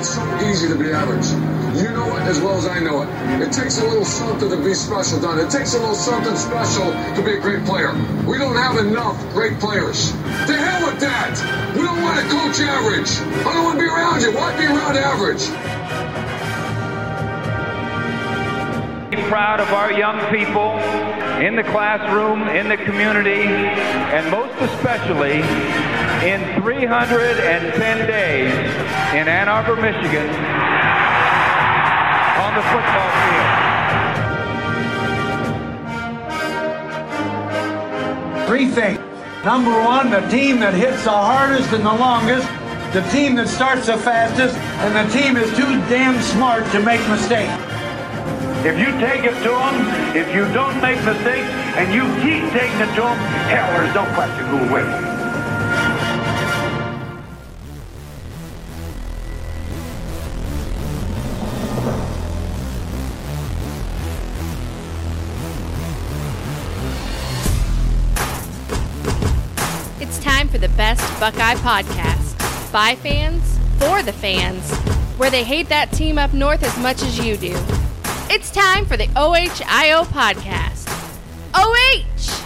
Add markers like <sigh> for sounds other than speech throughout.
It's so easy to be average. You know it as well as I know it. It takes a little something to be special, Don. It takes a little something special to be a great player. We don't have enough great players. To hell with that! We don't want to coach average. I don't want to be around you. Why be around average? Be proud of our young people in the classroom, in the community, and most especially in 310 days in Ann Arbor, Michigan on the football field. Three things. Number one, the team that hits the hardest and the longest, the team that starts the fastest, and the team is too damn smart to make mistakes. If you take it to them, if you don't make mistakes, and you keep taking it to them, hell, there's no question who will win. Buckeye podcast. By fans, for the fans, where they hate that team up north as much as you do. It's time for the OHIO podcast. OH!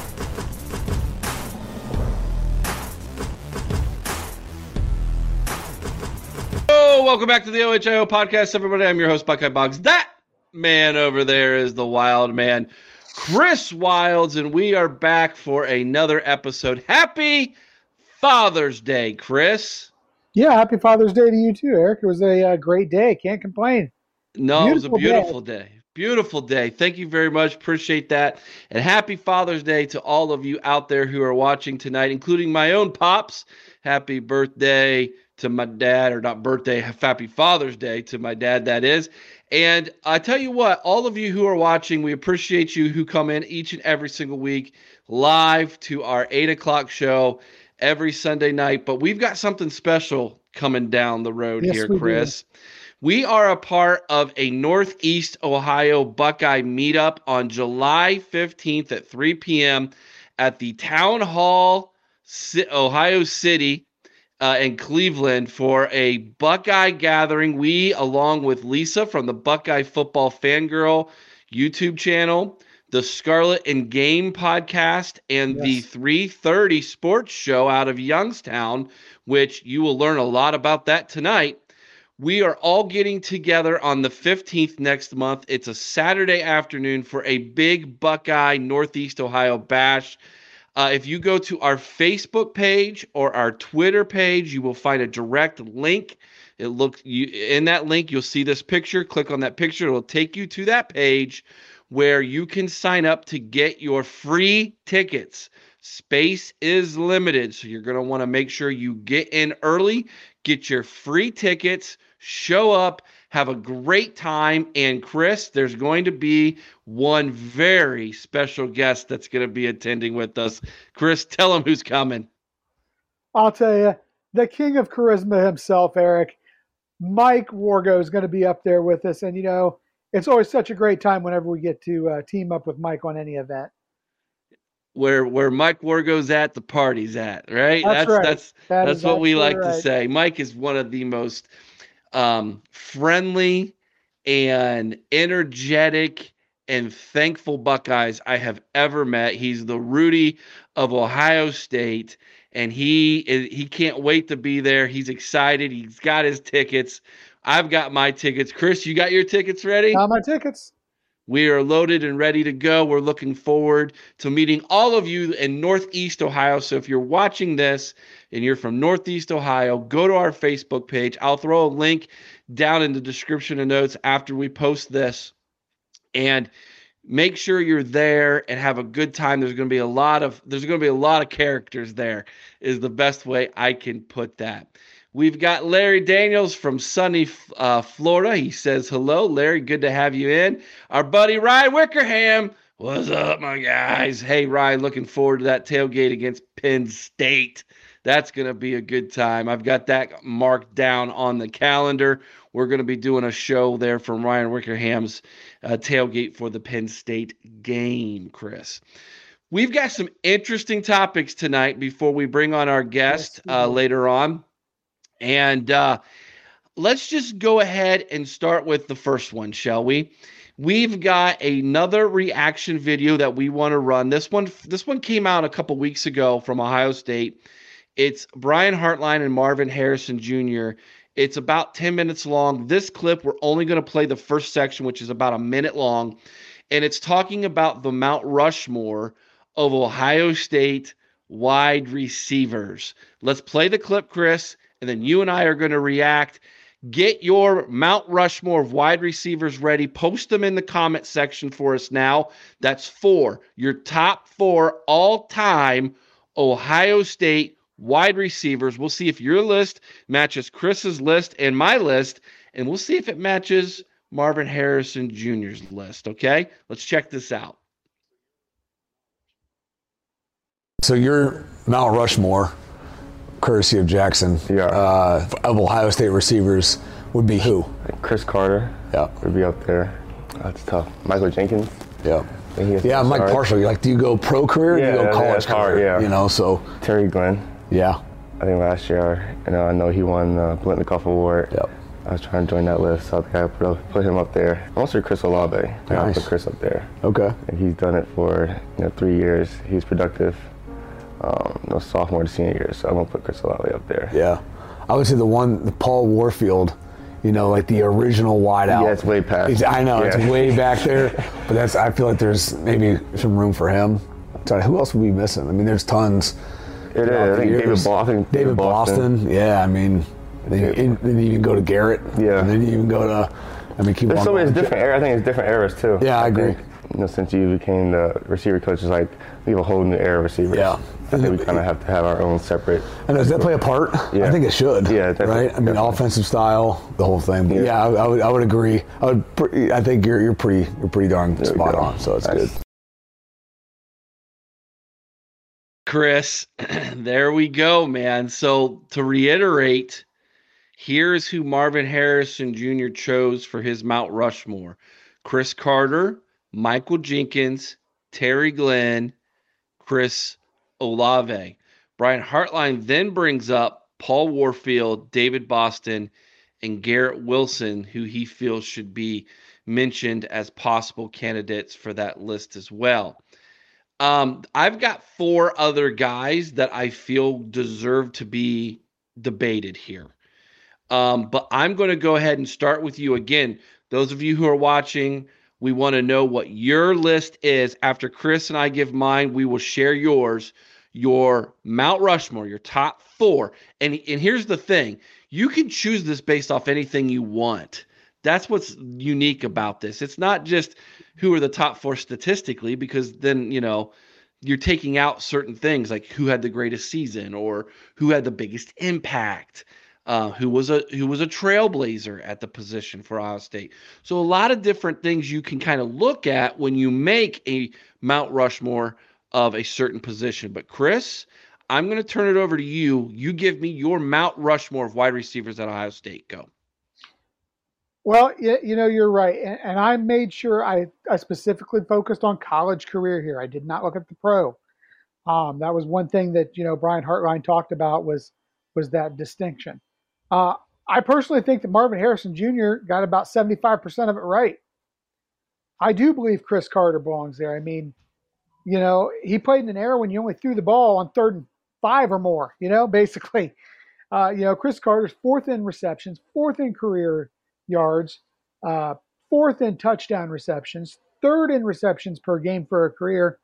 Welcome back to the OHIO podcast, everybody. I'm your host, Buckeye Boggs. That man over there is the wild man, Chris Wilds, and we are back for another episode. Happy Father's Day, Chris. Yeah, happy Father's Day to you too, Eric. It was a uh, great day. Can't complain. No, beautiful it was a beautiful day. day. Beautiful day. Thank you very much. Appreciate that. And happy Father's Day to all of you out there who are watching tonight, including my own pops. Happy birthday to my dad, or not birthday, happy Father's Day to my dad, that is. And I tell you what, all of you who are watching, we appreciate you who come in each and every single week live to our eight o'clock show every Sunday night. But we've got something special coming down the road yes, here, Chris. Do. We are a part of a Northeast Ohio Buckeye meetup on July 15th at 3 p.m. at the Town Hall, Ohio City uh, in Cleveland for a Buckeye gathering. We, along with Lisa from the Buckeye Football Fangirl YouTube channel, the Scarlet and Game podcast, and yes. the 330 Sports Show out of Youngstown, which you will learn a lot about that tonight. We are all getting together on the 15th next month. It's a Saturday afternoon for a big Buckeye Northeast Ohio bash. Uh, if you go to our Facebook page or our Twitter page, you will find a direct link. It looks you in that link, you'll see this picture. Click on that picture, it'll take you to that page where you can sign up to get your free tickets. Space is limited, so you're going to want to make sure you get in early, get your free tickets show up, have a great time. And Chris, there's going to be one very special guest that's going to be attending with us. Chris, tell him who's coming. I'll tell you, the king of charisma himself, Eric. Mike Wargo is going to be up there with us. And, you know, it's always such a great time whenever we get to uh, team up with Mike on any event where where Mike Wargo's at, the party's at, right? That's that's right. that's, that that's what we like right. to say. Mike is one of the most um, friendly and energetic and thankful Buckeyes I have ever met. He's the Rudy of Ohio State, and he is, he can't wait to be there. He's excited. He's got his tickets. I've got my tickets. Chris, you got your tickets ready? Got my tickets. We are loaded and ready to go. We're looking forward to meeting all of you in Northeast Ohio. So if you're watching this and you're from Northeast Ohio, go to our Facebook page. I'll throw a link down in the description and notes after we post this. And make sure you're there and have a good time. There's going to be a lot of there's going to be a lot of characters there. Is the best way I can put that. We've got Larry Daniels from sunny uh, Florida. He says hello, Larry. Good to have you in. Our buddy Ryan Wickerham. What's up, my guys? Hey, Ryan. Looking forward to that tailgate against Penn State. That's going to be a good time. I've got that marked down on the calendar. We're going to be doing a show there from Ryan Wickerham's uh, tailgate for the Penn State game, Chris. We've got some interesting topics tonight before we bring on our guest uh, later on. And uh, let's just go ahead and start with the first one, shall we? We've got another reaction video that we want to run. This one, this one came out a couple weeks ago from Ohio State. It's Brian Hartline and Marvin Harrison Jr. It's about 10 minutes long. This clip, we're only going to play the first section, which is about a minute long. And it's talking about the Mount Rushmore of Ohio State wide receivers. Let's play the clip, Chris, and then you and I are going to react. Get your Mount Rushmore of wide receivers ready. Post them in the comment section for us now. That's four, your top four all time Ohio State wide receivers. We'll see if your list matches Chris's list and my list, and we'll see if it matches Marvin Harrison Jr.'s list. Okay, let's check this out. So you're Mount Rushmore, courtesy of Jackson, Yeah. uh, of Ohio State receivers would be who? Cris Carter Yeah, would be up there. That's tough. Michael Jenkins. yeah. I think he has Yeah, Mike start. Partial. Like, do you go pro career or Yeah, do you go college that's hard, career? yeah. You know, so Terry Glenn. yeah, I think last year, you know, I know he won the Biletnikoff Award. Yep. I was trying to join that list, so I think I put, put him up there. I want to Chris Olave. Nice. I put Chris up there. okay. And he's done it for you know three years. He's productive. Um, no sophomore to senior year, so I'm gonna put Chris Olave up there. Yeah, I would say the one, the Paul Warfield. You know, like the original wideout. Yeah, it's way past. It's- I know it's way back there, <laughs> but that's. I feel like there's maybe some room for him. Sorry, who else would we be missing? I mean, there's tons. It is. I think David. Bal- I think David Boston. Yeah, I mean, then then you even go to Garrett. Yeah. And then you even go to. I mean, keep There's on so many different eras. I think it's different eras too. Yeah, I agree. think, you know, since you became the receiver coach, it's like we have a whole new era of receivers. Yeah. I think we kind of have to have our own separate. And does that play a part? I think it should. Yeah, definitely- right. I mean, definitely. offensive style, the whole thing. But yeah, Yeah. I, I would. I would agree. I would. Pre- I think you're you're pretty you're pretty darn we spot on. So it's Nice. good. Chris, <clears throat> there we go, man. So to reiterate, here's who Marvin Harrison Jr. chose for his Mount Rushmore Cris Carter, Michael Jenkins, Terry Glenn, Chris Olave. Brian Hartline then brings up Paul Warfield, David Boston, and Garrett Wilson, who he feels should be mentioned as possible candidates for that list as well. Um, I've got four other guys that I feel deserve to be debated here. Um, but I'm going to go ahead and start with you again. Those of you who are watching, we want to know what your list is. After Chris and I give mine, we will share yours, your Mount Rushmore, your top four. And, and here's the thing you can choose this based off anything you want. That's what's unique about this. It's not just who are the top four statistically, because then, you know, you're taking out certain things like who had the greatest season or who had the biggest impact, uh, who was a who was a trailblazer at the position for Ohio State. So a lot of different things you can kind of look at when you make a Mount Rushmore of a certain position. But Chris, I'm going to turn it over to you. You give me your Mount Rushmore of wide receivers at Ohio State. Go. Well, you, know, you're right. And, and I made sure I, I specifically focused on college career here. I did not look at the pro. Um, that was one thing that, you know, Brian Hartline talked about was, was that distinction. Uh, I personally think that Marvin Harrison Jr. got about 75% of it right. I do believe Cris Carter belongs there. I mean, you know, he played in an era when you only threw the ball on third and five or more, you know, <laughs> basically. Uh, you know, Cris Carter's fourth in receptions, fourth in career yards, uh, fourth in touchdown receptions, third in receptions per game for a career,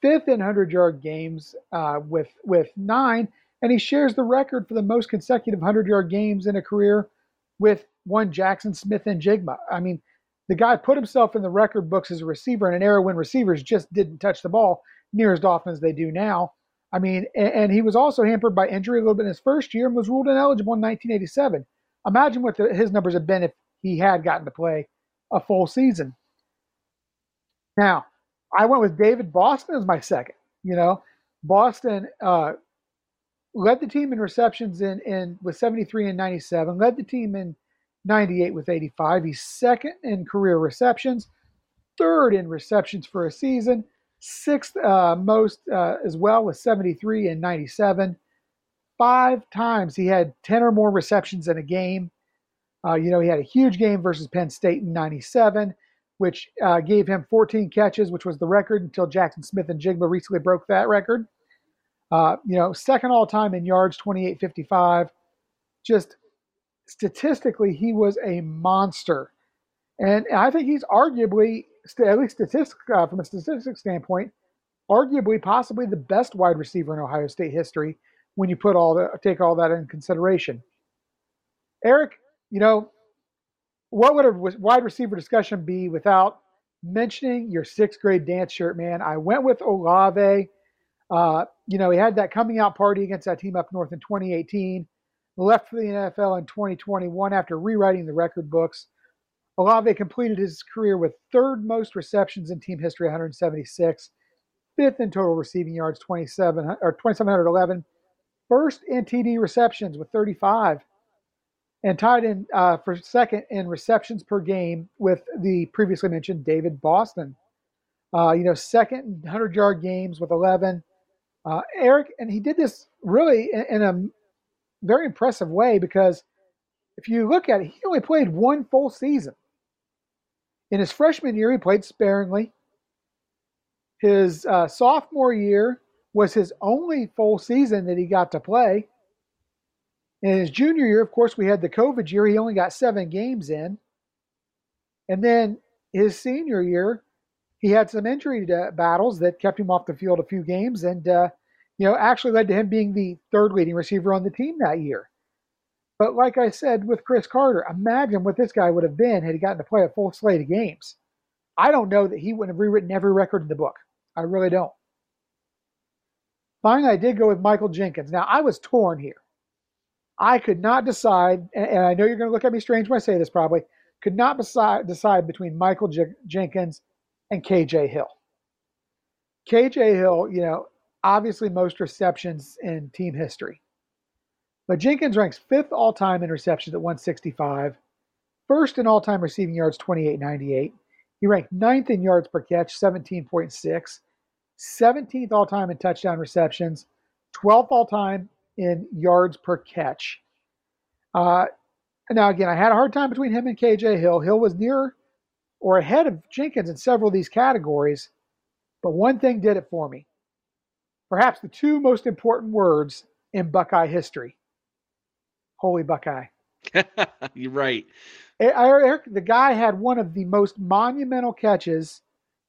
fifth in 100 yard games uh, with, with nine, and he shares the record for the most consecutive 100 yard games in a career with one Jaxon Smith-Njigba. I mean, the guy put himself in the record books as a receiver in an era when receivers just didn't touch the ball near as often as they do now. I mean, and, he was also hampered by injury a little bit in his first year and was ruled ineligible in 1987. Imagine what the, his numbers had been if he had gotten to play a full season. Now, I went with David Boston as my second. You know, Boston uh, led the team in receptions in, in with 73 and 97, led the team in 98 with 85. He's second in career receptions, third in receptions for a season, sixth uh, most uh, as well with 73 and 97. Five times he had 10 or more receptions in a game. Uh, you know, he had a huge game versus Penn State in 97, which uh, gave him 14 catches, which was the record until Jaxon Smith-Njigba recently broke that record. Uh, you know, second all time in yards, 28.55. Just statistically, he was a monster. And I think he's arguably, at least statistic, uh, from a statistics standpoint, arguably possibly the best wide receiver in Ohio State history when you put all the take all that in consideration. Eric, you know, what would a wide receiver discussion be without mentioning your sixth grade dance shirt, man? I went with Olave. Uh, you know, he had that coming out party against that team up north in 2018 left for the NFL in 2021 after rewriting the record books. Olave completed his career with third most receptions in team history, 176, fifth in total receiving yards, 27 or 2711, first in TD receptions with 35, and tied in uh, for second in receptions per game with the previously mentioned David Boston. Uh, you know, second in 100 yard games with 11. Uh, Eric, and he did this really in, in a very impressive way because if you look at it, he only played one full season. In his freshman year, he played sparingly. His uh, sophomore year was his only full season that he got to play. In his junior year, of course, we had the COVID year. He only got seven games in. And then his senior year, he had some injury battles that kept him off the field a few games. And uh, you know, actually led to him being the third leading receiver on the team that year. But like I said with Cris Carter, imagine what this guy would have been had he gotten to play a full slate of games. I don't know that he wouldn't have rewritten every record in the book. I really don't. Finally, I did go with Michael Jenkins. Now, I was torn here. I could not decide, and I know you're going to look at me strange when I say this probably, could not decide, decide between Michael J- Jenkins and KJ Hill. KJ Hill, you know, obviously most receptions in team history. But Jenkins ranks fifth all time in receptions at 165, first in all time receiving yards, 28.98. He ranked ninth in yards per catch, 17.6, 17th all time in touchdown receptions, 12th all time in yards per catch. Uh, now, again, I had a hard time between him and KJ Hill. Hill was near or ahead of Jenkins in several of these categories, but one thing did it for me perhaps the two most important words in Buckeye history. Holy Buckeye. <laughs> You're right. Eric, the guy had one of the most monumental catches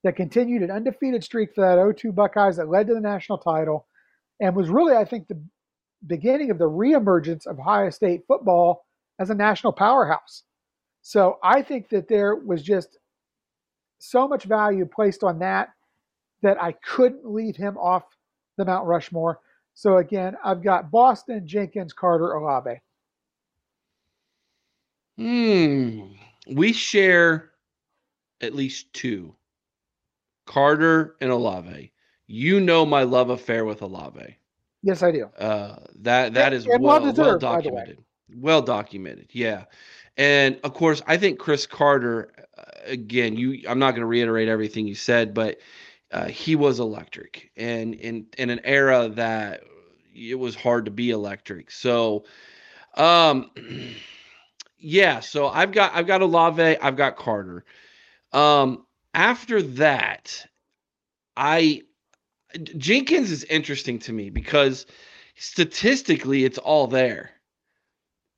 that continued an undefeated streak for that 02 Buckeyes that led to the national title and was really, I think, the beginning of the reemergence of Ohio State football as a national powerhouse. So I think that there was just so much value placed on that that I couldn't leave him off the Mount Rushmore. So again, I've got Boston, Jenkins, Carter, Olave. Hmm. We share at least two. Carter and Olave. You know my love affair with Olave. Yes, I do. Uh, that that is well, well, deserved, well documented. Well documented. Yeah. And of course, I think Cris Carter. Uh, again, you. I'm not going to reiterate everything you said, but uh, he was electric, and in in an era that it was hard to be electric. So, um, <clears throat> yeah. So I've got I've got Olave, I've got Carter. Um, after that, I Jenkins is interesting to me because statistically it's all there.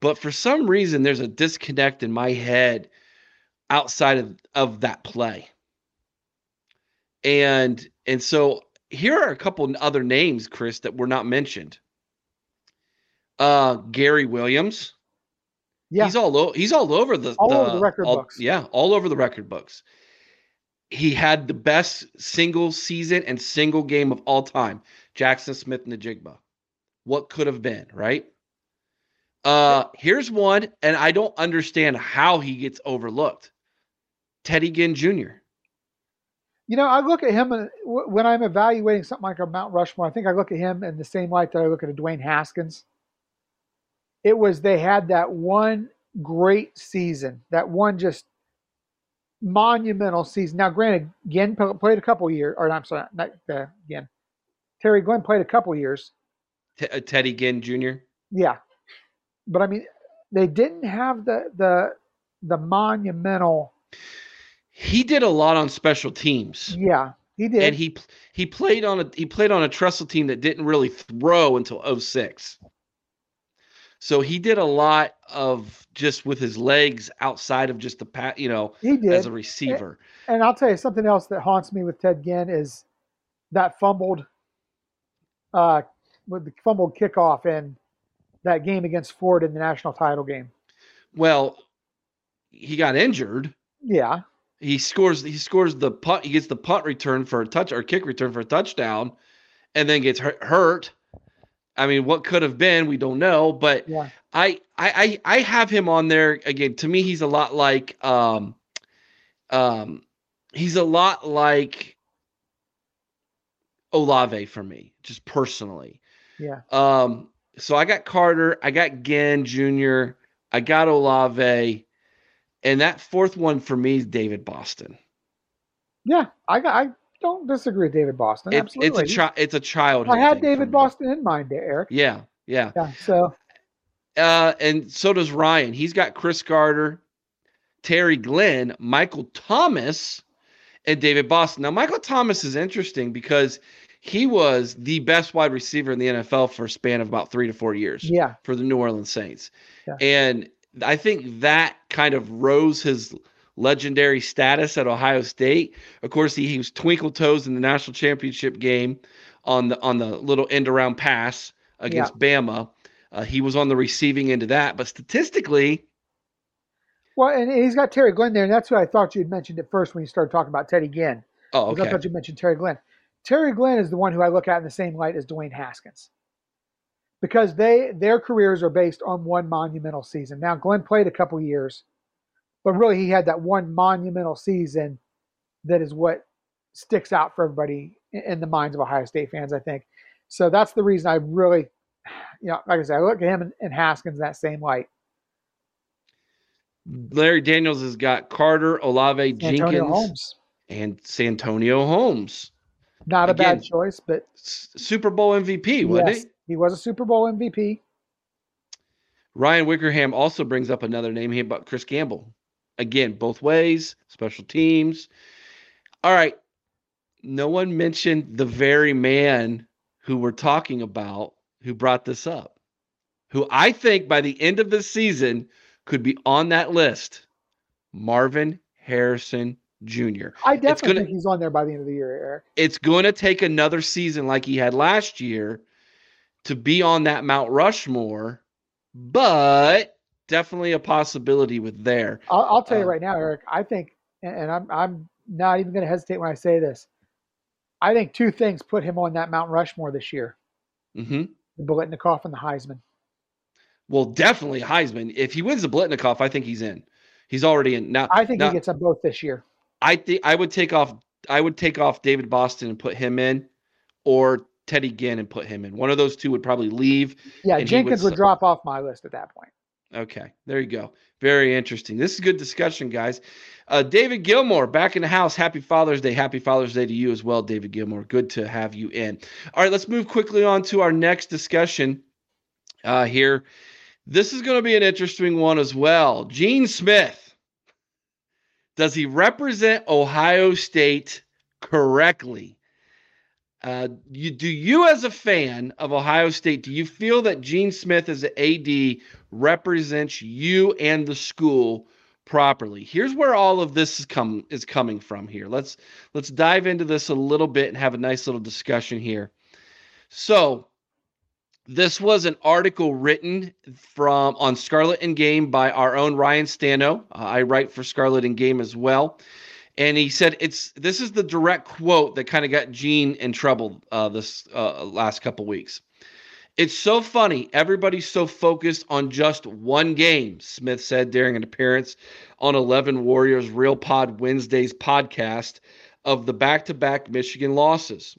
But for some reason there's a disconnect in my head outside of, of that play. And and so here are a couple other names, Chris, that were not mentioned. Uh, Gary Williams, Yeah. He's all o- he's all over the All over the record all- books. Yeah, all over the record books. He had the best single season and single game of all time. Jaxon Smith-Njigba. What could have been, right? Uh here's one, and I don't understand how he gets overlooked. Teddy Ginn Jr. You know, I look at him and when I'm evaluating something like a Mount Rushmore. I think I look at him in the same light that I look at a Dwayne Haskins. It was they had that one great season, that one just monumental season. Now, granted, Glenn p- played a couple years, or I'm sorry, not uh. Terry Glenn played a couple years. T- uh, Teddy Ginn Jr. Yeah, but I mean, they didn't have the the the monumental. He did a lot on special teams. Yeah, he did. and he he played on a he played on a Tressel team that didn't really throw until 06. So he did a lot of just with his legs outside of just the pat, you know, he did as a receiver. And I'll tell you something else that haunts me with Ted Ginn is that fumbled, uh, with the fumbled kickoff in that game against Ford in the national title game. Well, he got injured. Yeah, He scores he scores the punt he gets the punt return for a touch or kick return for a touchdown and then gets hurt. hurt. I mean, what could have been, we don't know, but yeah, I, I I I have him on there again. To me, he's a lot like um um he's a lot like Olave for me, just personally. yeah. Um so I got Carter, I got Ginn Jr., I got Olave, and that fourth one for me is David Boston. Yeah, I. I don't disagree with David Boston. It- Absolutely. it's a chi- it's a childhood. I had David me. Boston in mind there, Eric. Yeah, yeah. Yeah. So Uh, and so does Ryan. He's got Cris Carter, Terry Glenn, Michael Thomas, and David Boston. Now, Michael Thomas is interesting because he was the best wide receiver in the NFL for a span of about three to four years yeah, for the New Orleans Saints. Yeah. And I think that kind of rose his legendary status at Ohio State. Of course, he, he was twinkle toes in the national championship game on the on the little end around pass against Bama. Uh, he was on the receiving end of that, but statistically, well, and he's got Terry Glenn there, and that's what I thought you had mentioned at first when you started talking about Teddy Ginn. oh, Because I thought you mentioned Terry Glenn. Terry Glenn is the one who I look at in the same light as Dwayne Haskins. Because they their careers are based on one monumental season. Now Glenn played a couple years, but really he had that one monumental season that is what sticks out for everybody in- the minds of Ohio State fans, I think. So that's the reason I really you know, like I said, I look at him and, and Haskins in that same light. Larry Daniels has got Carter, Olave, Antonio Jenkins, Holmes. and Santonio Holmes. Not a bad choice, but Super Bowl MVP, wasn't yes, he? He was a Super Bowl MVP. Ryan Wickerham also brings up another name here about Chris Gamble. Again, both ways, special teams. All right. No one mentioned the very man who we're talking about who brought this up, who I think by the end of the season could be on that list Marvin Harrison Jr. I definitely gonna- think he's on there by the end of the year, Eric. It's going to take another season like he had last year to be on that Mount Rushmore, but definitely a possibility with there. I'll, I'll tell you Uh, right now, Eric. I think, and I'm I'm not even going to hesitate when I say this. I think two things put him on that Mount Rushmore this year: hmm the Biletnikoff and the Heisman. Well, definitely Heisman. If he wins the Biletnikoff, I think he's in. He's already in. Now, I think now, he gets them both this year. I think I would take off. I would take off David Boston and put him in, or Teddy Ginn and put him in. One of those two would probably leave. Yeah, Jenkins would would drop off my list at that point. Okay, there you go. Very interesting. This is good discussion, guys. Uh, David Gilmore back in the house. Happy Father's Day. Happy Father's Day to you as well, David Gilmore. Good to have you in. All right, let's move quickly on to our next discussion uh, here. This is going to be an interesting one as well. Gene Smith. Does he represent Ohio State correctly? Uh, you, do you, as a fan of Ohio State, do you feel that Gene Smith as an AD represents you and the school properly? Here's where all of this is come is coming from. Here, let's let's dive into this a little bit and have a nice little discussion here. So, This was an article written from on Scarlet and Game by our own Ryan Stano. Uh, I write for Scarlet and Game as well, and he said it's this is the direct quote that kind of got Gene in trouble uh, this uh, last couple weeks. It's so funny. Everybody's so focused on just one game, Smith said during an appearance on 11 Warriors Real Pod Wednesdays podcast of the back to back Michigan losses.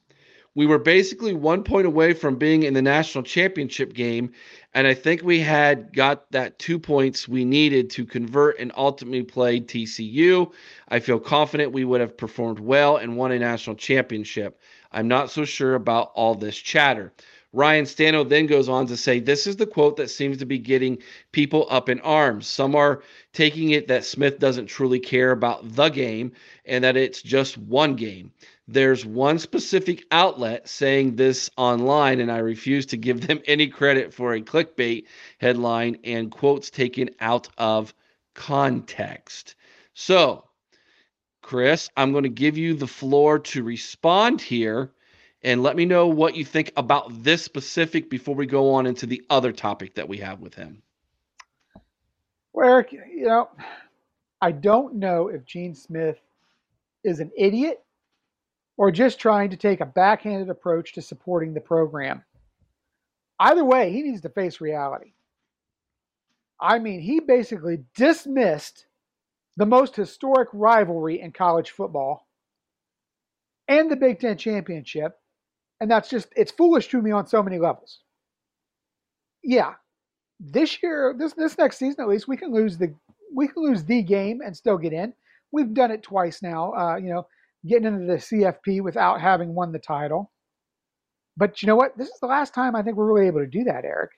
We were basically one point away from being in the national championship game, and I think we had got that two points we needed to convert and ultimately play TCU. I feel confident we would have performed well and won a national championship. I'm not so sure about all this chatter. Ryan Stano then goes on to say, This is the quote that seems to be getting people up in arms. Some are taking it that Smith doesn't truly care about the game and that it's just one game. There's one specific outlet saying this online, and I refuse to give them any credit for a clickbait headline and quotes taken out of context. So, Chris, I'm going to give you the floor to respond here and let me know what you think about this specific before we go on into the other topic that we have with him. Well, Eric, you know, I don't know if Gene Smith is an idiot or just trying to take a backhanded approach to supporting the program. Either way, he needs to face reality. I mean, he basically dismissed the most historic rivalry in college football and the Big Ten championship and that's just, it's foolish to me on so many levels. Yeah, this year, this this next season at least, we can lose the we can lose the game and still get in. We've done it twice now. Uh, you know, getting into the CFP without having won the title. But you know what? This is the last time I think we're really able to do that, Eric.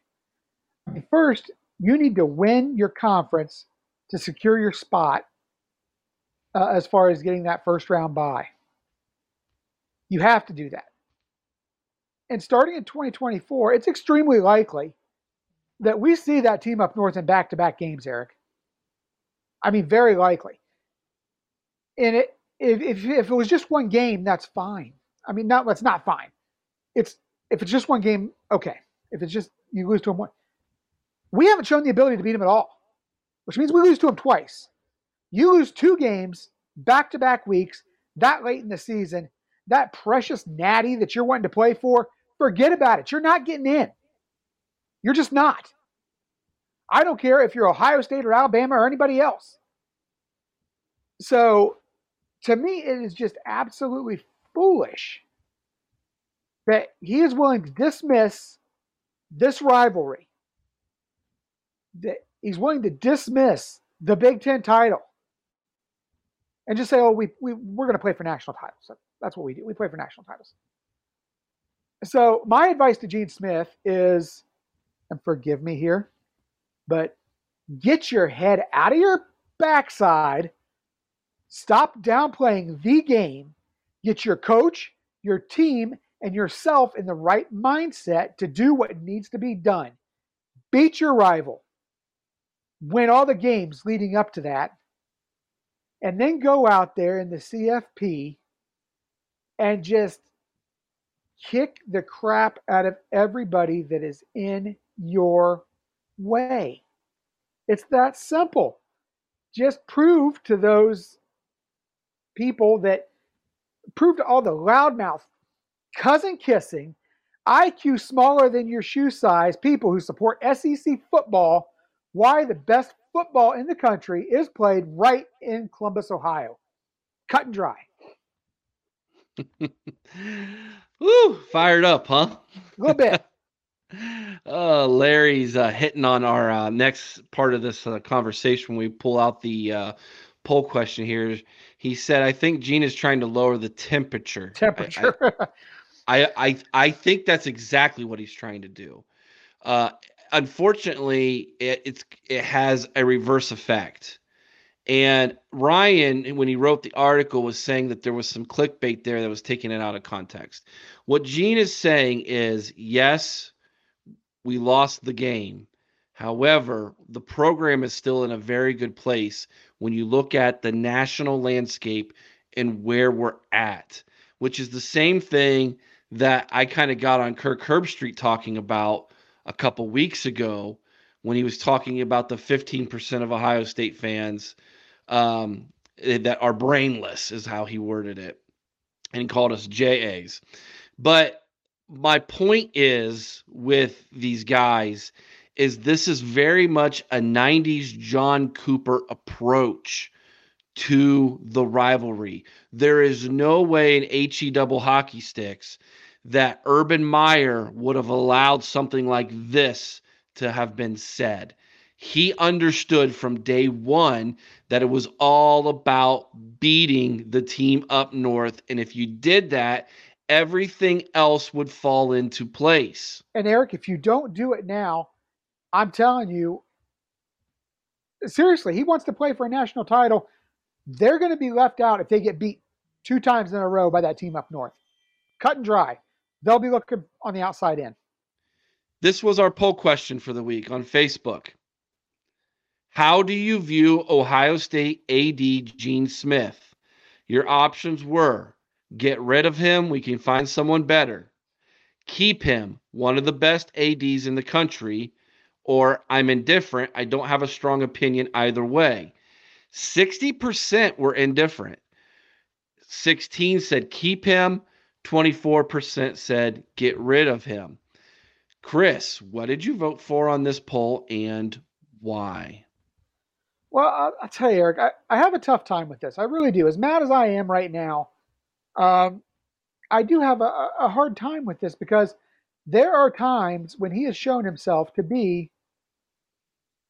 First, you need to win your conference to secure your spot uh, as far as getting that first round bye. You have to do that. And starting in 2024, it's extremely likely that we see that team up north in back to back games, Eric. I mean, very likely. And it, if, if, if it was just one game, that's fine. I mean, not that's not fine. It's if it's just one game, okay. If it's just you lose to them one, we haven't shown the ability to beat them at all, which means we lose to them twice. You lose two games back to back weeks that late in the season, that precious natty that you're wanting to play for, forget about it. You're not getting in. You're just not. I don't care if you're Ohio State or Alabama or anybody else. So, to me, it is just absolutely foolish that he is willing to dismiss this rivalry, that he's willing to dismiss the Big Ten title and just say, oh, we, we, we're going to play for national titles. That's what we do. We play for national titles. So my advice to Gene Smith is, and forgive me here, but get your head out of your backside. Stop downplaying the game. Get your coach, your team, and yourself in the right mindset to do what needs to be done. Beat your rival. Win all the games leading up to that. And then go out there in the CFP and just kick the crap out of everybody that is in your way. It's that simple. Just prove to those people that proved all the loudmouth, cousin kissing, IQ smaller than your shoe size people who support SEC football why the best football in the country is played right in Columbus, Ohio. Cut and dry. <laughs> Woo, fired up, huh? A little bit. <laughs> uh, Larry's uh, hitting on our uh, next part of this uh, conversation. We pull out the uh, poll question here. He said, "I think Gene is trying to lower the temperature." Temperature. I, <laughs> I, I, I think that's exactly what he's trying to do. Uh, unfortunately, it, it's it has a reverse effect. And Ryan, when he wrote the article, was saying that there was some clickbait there that was taking it out of context. What Gene is saying is yes, we lost the game. However, the program is still in a very good place when you look at the national landscape and where we're at, which is the same thing that I kind of got on Kirk Herbstreit talking about a couple weeks ago when he was talking about the 15% of Ohio State fans um, eh, that are brainless, is how he worded it. And called us JAs. But my point is with these guys is this is very much a 90s John Cooper approach to the rivalry. There is no way in HE double hockey sticks that Urban Meyer would have allowed something like this to have been said. He understood from day one that it was all about beating the team up north. And if you did that, everything else would fall into place. And Eric, if you don't do it now, I'm telling you, seriously, he wants to play for a national title. They're going to be left out if they get beat two times in a row by that team up north. Cut and dry. They'll be looking on the outside in. This was our poll question for the week on Facebook. How do you view Ohio State AD Gene Smith? Your options were get rid of him, we can find someone better. Keep him, one of the best ADs in the country, or I'm indifferent. I don't have a strong opinion either way. 60% were indifferent. 16 said keep him. 24% said get rid of him. Chris, what did you vote for on this poll and why? Well, I'll, tell you, Eric, I, I have a tough time with this. I really do. As mad as I am right now, um, I do have a, a hard time with this because there are times when he has shown himself to be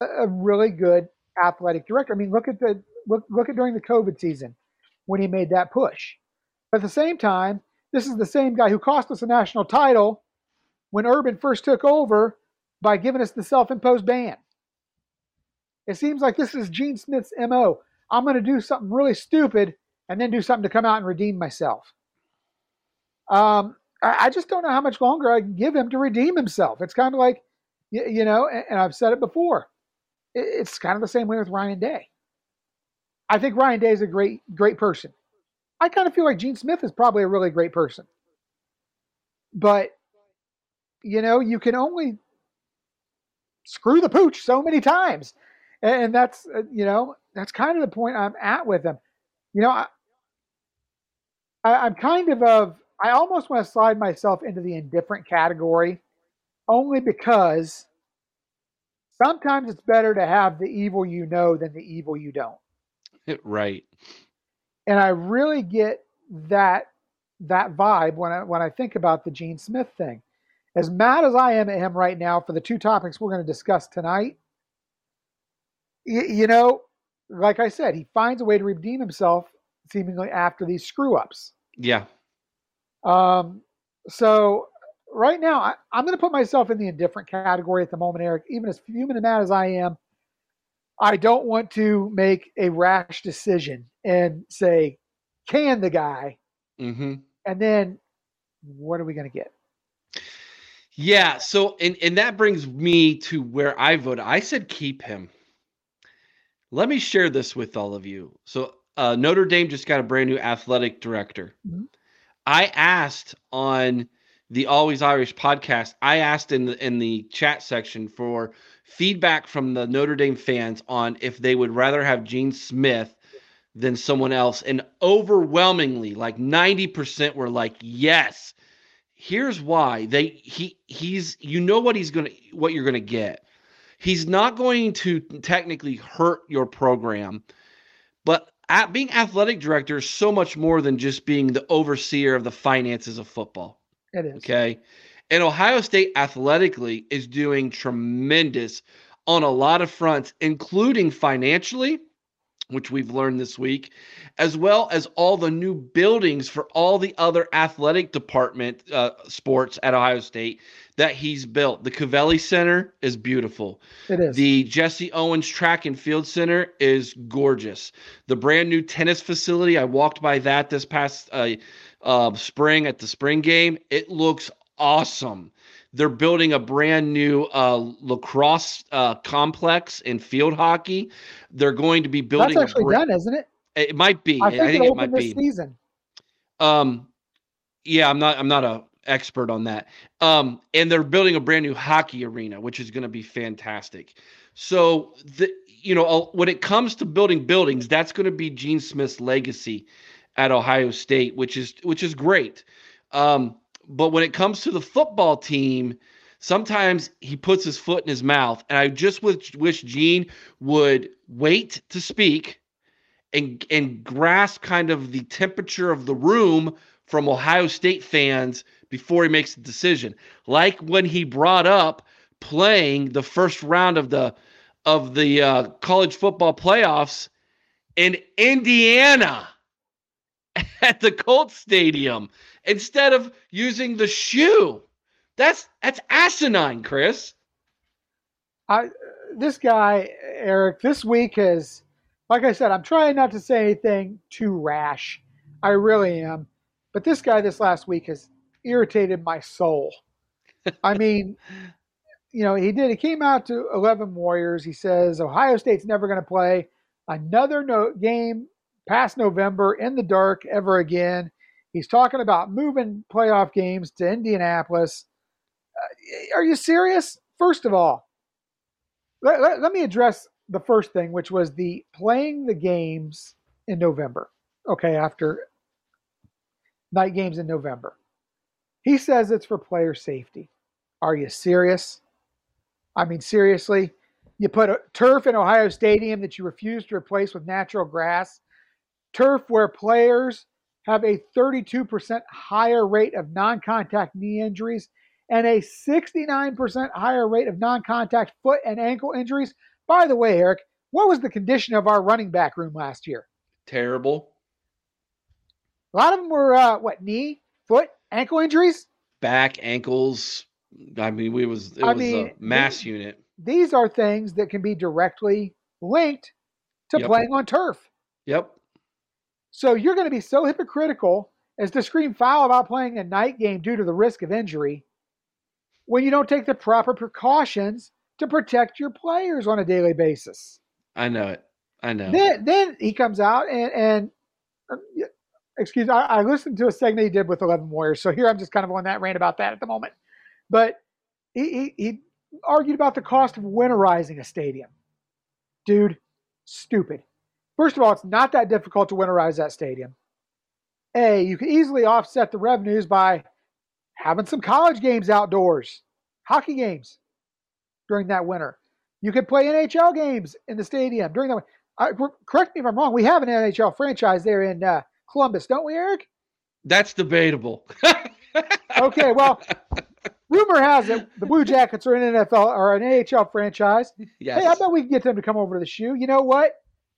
a, really good athletic director. I mean, look at the look look at during the COVID season when he made that push. But at the same time, this is the same guy who cost us a national title when Urban first took over by giving us the self-imposed ban. It seems like this is Gene Smith's MO. I'm going to do something really stupid and then do something to come out and redeem myself. Um, I, just don't know how much longer I can give him to redeem himself. It's kind of like, you, know, and, I've said it before. It, it's kind of the same way with Ryan Day. I think Ryan Day is a great, great person. I kind of feel like Gene Smith is probably a really great person. But, you know, you can only screw the pooch so many times. And, and that's, uh, you know, that's kind of the point I'm at with him. You know, I, I, am kind of of I almost want to slide myself into the indifferent category, only because sometimes it's better to have the evil you know than the evil you don't. Right. And I really get that that vibe when I when I think about the Gene Smith thing. As mad as I am at him right now for the two topics we're going to discuss tonight, you, you know, like I said, he finds a way to redeem himself seemingly after these screw ups. Yeah. Um, so right now, I, am going to put myself in the indifferent category at the moment, Eric. Even as human and mad as I am, I don't want to make a rash decision and say, can the guy? Mm-hmm. And then what are we going to get? Yeah. So, and, and that brings me to where I voted. I said keep him. Let me share this with all of you. So, uh, Notre Dame just got a brand new athletic director. Mm-hmm. I asked on the Always Irish podcast. I asked in the in the chat section for feedback from the Notre Dame fans on if they would rather have Gene Smith than someone else, and overwhelmingly, like ninety percent, were like yes. Here's why they he he's you know what he's gonna what you're gonna get he's not going to technically hurt your program, but at being athletic director is so much more than just being the overseer of the finances of football. It is. Okay. And Ohio State athletically is doing tremendous on a lot of fronts, including financially, which we've learned this week, as well as all the new buildings for all the other athletic department uh, sports at Ohio State that he's built. The Covelli Center is beautiful. It is. The Jesse Owens Track and Field Center is gorgeous. The brand new tennis facility, I walked by that this past uh, uh, spring at the spring game. It looks awesome. They're building a brand new uh, lacrosse uh, complex in field hockey. They're going to be building. That's actually done, isn't it? It might be. I think, I think it, it might this be. Season. Um, yeah, I'm not. I'm not a expert on that. Um, and they're building a brand new hockey arena, which is going to be fantastic. So the you know when it comes to building buildings, that's going to be Gene Smith's legacy at Ohio State, which is which is great. Um, but when it comes to the football team, sometimes he puts his foot in his mouth, and I just wish, wish Gene would wait to speak and and grasp kind of the temperature of the room from Ohio State fans before he makes a decision. Like when he brought up playing the first round of the of the uh, college football playoffs in Indiana <laughs> at the Colts Stadium instead of using the shoe. That's that's asinine, Chris. I this guy Eric this week has like I said, I'm trying not to say anything too rash. I really am. But this guy this last week has irritated my soul. I <laughs> mean, you know, he did. He came out to 11 Warriors. He says Ohio State's never going to play another no- game past November in the dark ever again. He's talking about moving playoff games to Indianapolis. Uh, are you serious? First of all, let, let, let, me address the first thing, which was the playing the games in November. Okay, after night games in November. He says it's for player safety. Are you serious? I mean, seriously? You put a turf in Ohio Stadium that you refuse to replace with natural grass, turf where players have a 32% higher rate of non contact knee injuries and a 69% higher rate of non contact foot and ankle injuries. By the way, Eric, what was the condition of our running back room last year? Terrible. A lot of them were uh, what knee, foot, ankle injuries, back, ankles. I mean, we was it I was mean, a mass these, unit. These are things that can be directly linked to yep. playing on turf. Yep. So you're going to be so hypocritical as to scream foul about playing a night game due to the risk of injury when you don't take the proper precautions to protect your players on a daily basis. I know it. I know. Then, then he comes out and, and um, excuse me, I, I, listened to a segment he did with 11 Warriors. So here I'm just kind of on that rant about that at the moment. But he, he, he argued about the cost of winterizing a stadium. Dude, stupid. First of all, it's not that difficult to winterize that stadium. A, you can easily offset the revenues by having some college games outdoors, hockey games during that winter. You could play NHL games in the stadium during that. Uh, correct me if I'm wrong. We have an NHL franchise there in uh, Columbus, don't we, Eric? That's debatable. <laughs> okay, well, rumor has it the Blue Jackets are an NFL or an AHL franchise. Yes. Hey, I bet we can get them to come over to the shoe. You know what?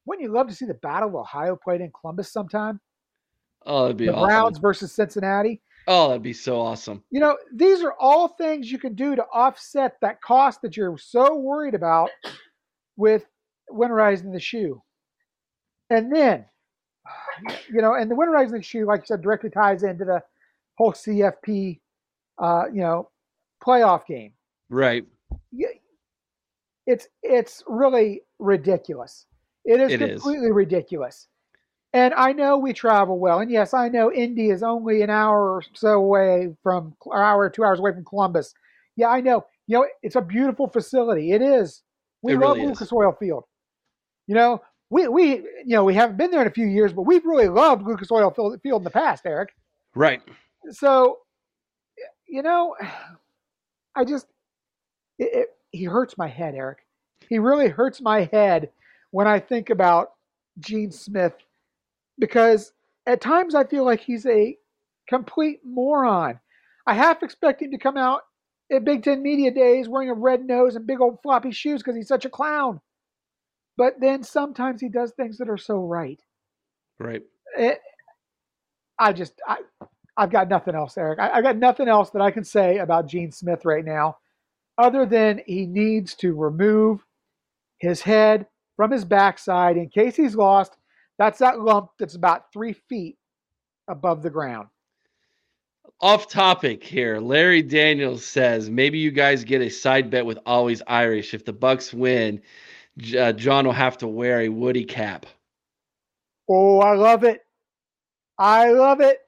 Wouldn't you love to see the Battle of Ohio played in Columbus sometime? Oh, that'd be the awesome. Browns versus Cincinnati. Oh, that'd be so awesome. You know, these are all things you can do to offset that cost that you're so worried about with winterizing the shoe. And then, <sighs> you know, and the winterizing the shoe, like you said, directly ties into the whole CFP, uh, you know, playoff game. Right. It's it's really ridiculous. It is it completely is. ridiculous. And I know we travel well, and yes, I know Indy is only an hour or so away from, an hour or two hours away from Columbus. Yeah, I know. You know, it's a beautiful facility. It is. We it love really Lucas. Oil Field. You know, we we you know we haven't been there in a few years, but we've really loved Lucas Oil Field in the past, Eric. Right. So, you know, <sighs> I just it, it, he hurts my head, Eric. He really hurts my head when I think about Gene Smith because at times I feel like he's a complete moron. I half expect him to come out at Big Ten Media Days wearing a red nose and big old floppy shoes because he's such a clown. But then sometimes he does things that are so right. Right. It, I just I I've got nothing else, Eric. I, I got nothing else that I can say about Gene Smith right now, other than he needs to remove his head from his backside in case he's lost. That's that lump that's about three feet above the ground. Off topic here. Larry Daniels says maybe you guys get a side bet with Always Irish. If the Bucks win, uh, John will have to wear a Woody cap. Oh, I love it. I love it.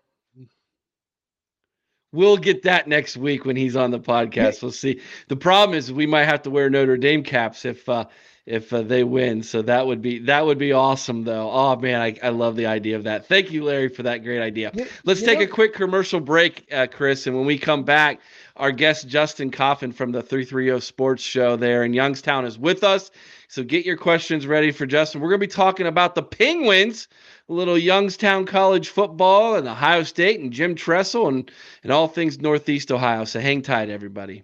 We'll get that next week when he's on the podcast. We'll see. The problem is we might have to wear Notre Dame caps if uh, if uh, they win. So that would be that would be awesome though. Oh man, I, I love the idea of that. Thank you, Larry, for that great idea. Let's take a quick commercial break, uh, Chris, and when we come back, our guest Justin Coffin from the 330 Sports Show there in Youngstown is with us. So get your questions ready for Justin. We're going to be talking about the Penguins, a little Youngstown College football and Ohio State and Jim Tressel and, and all things Northeast Ohio. So hang tight, everybody.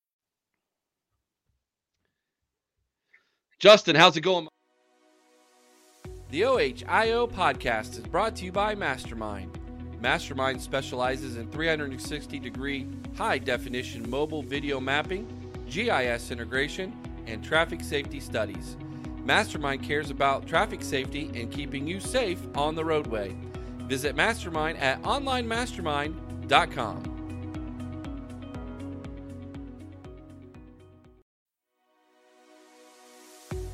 Justin, how's it going? The OHIO podcast is brought to you by Mastermind. Mastermind specializes in 360 degree high definition mobile video mapping, GIS integration, and traffic safety studies. Mastermind cares about traffic safety and keeping you safe on the roadway. Visit Mastermind at onlinemastermind.com.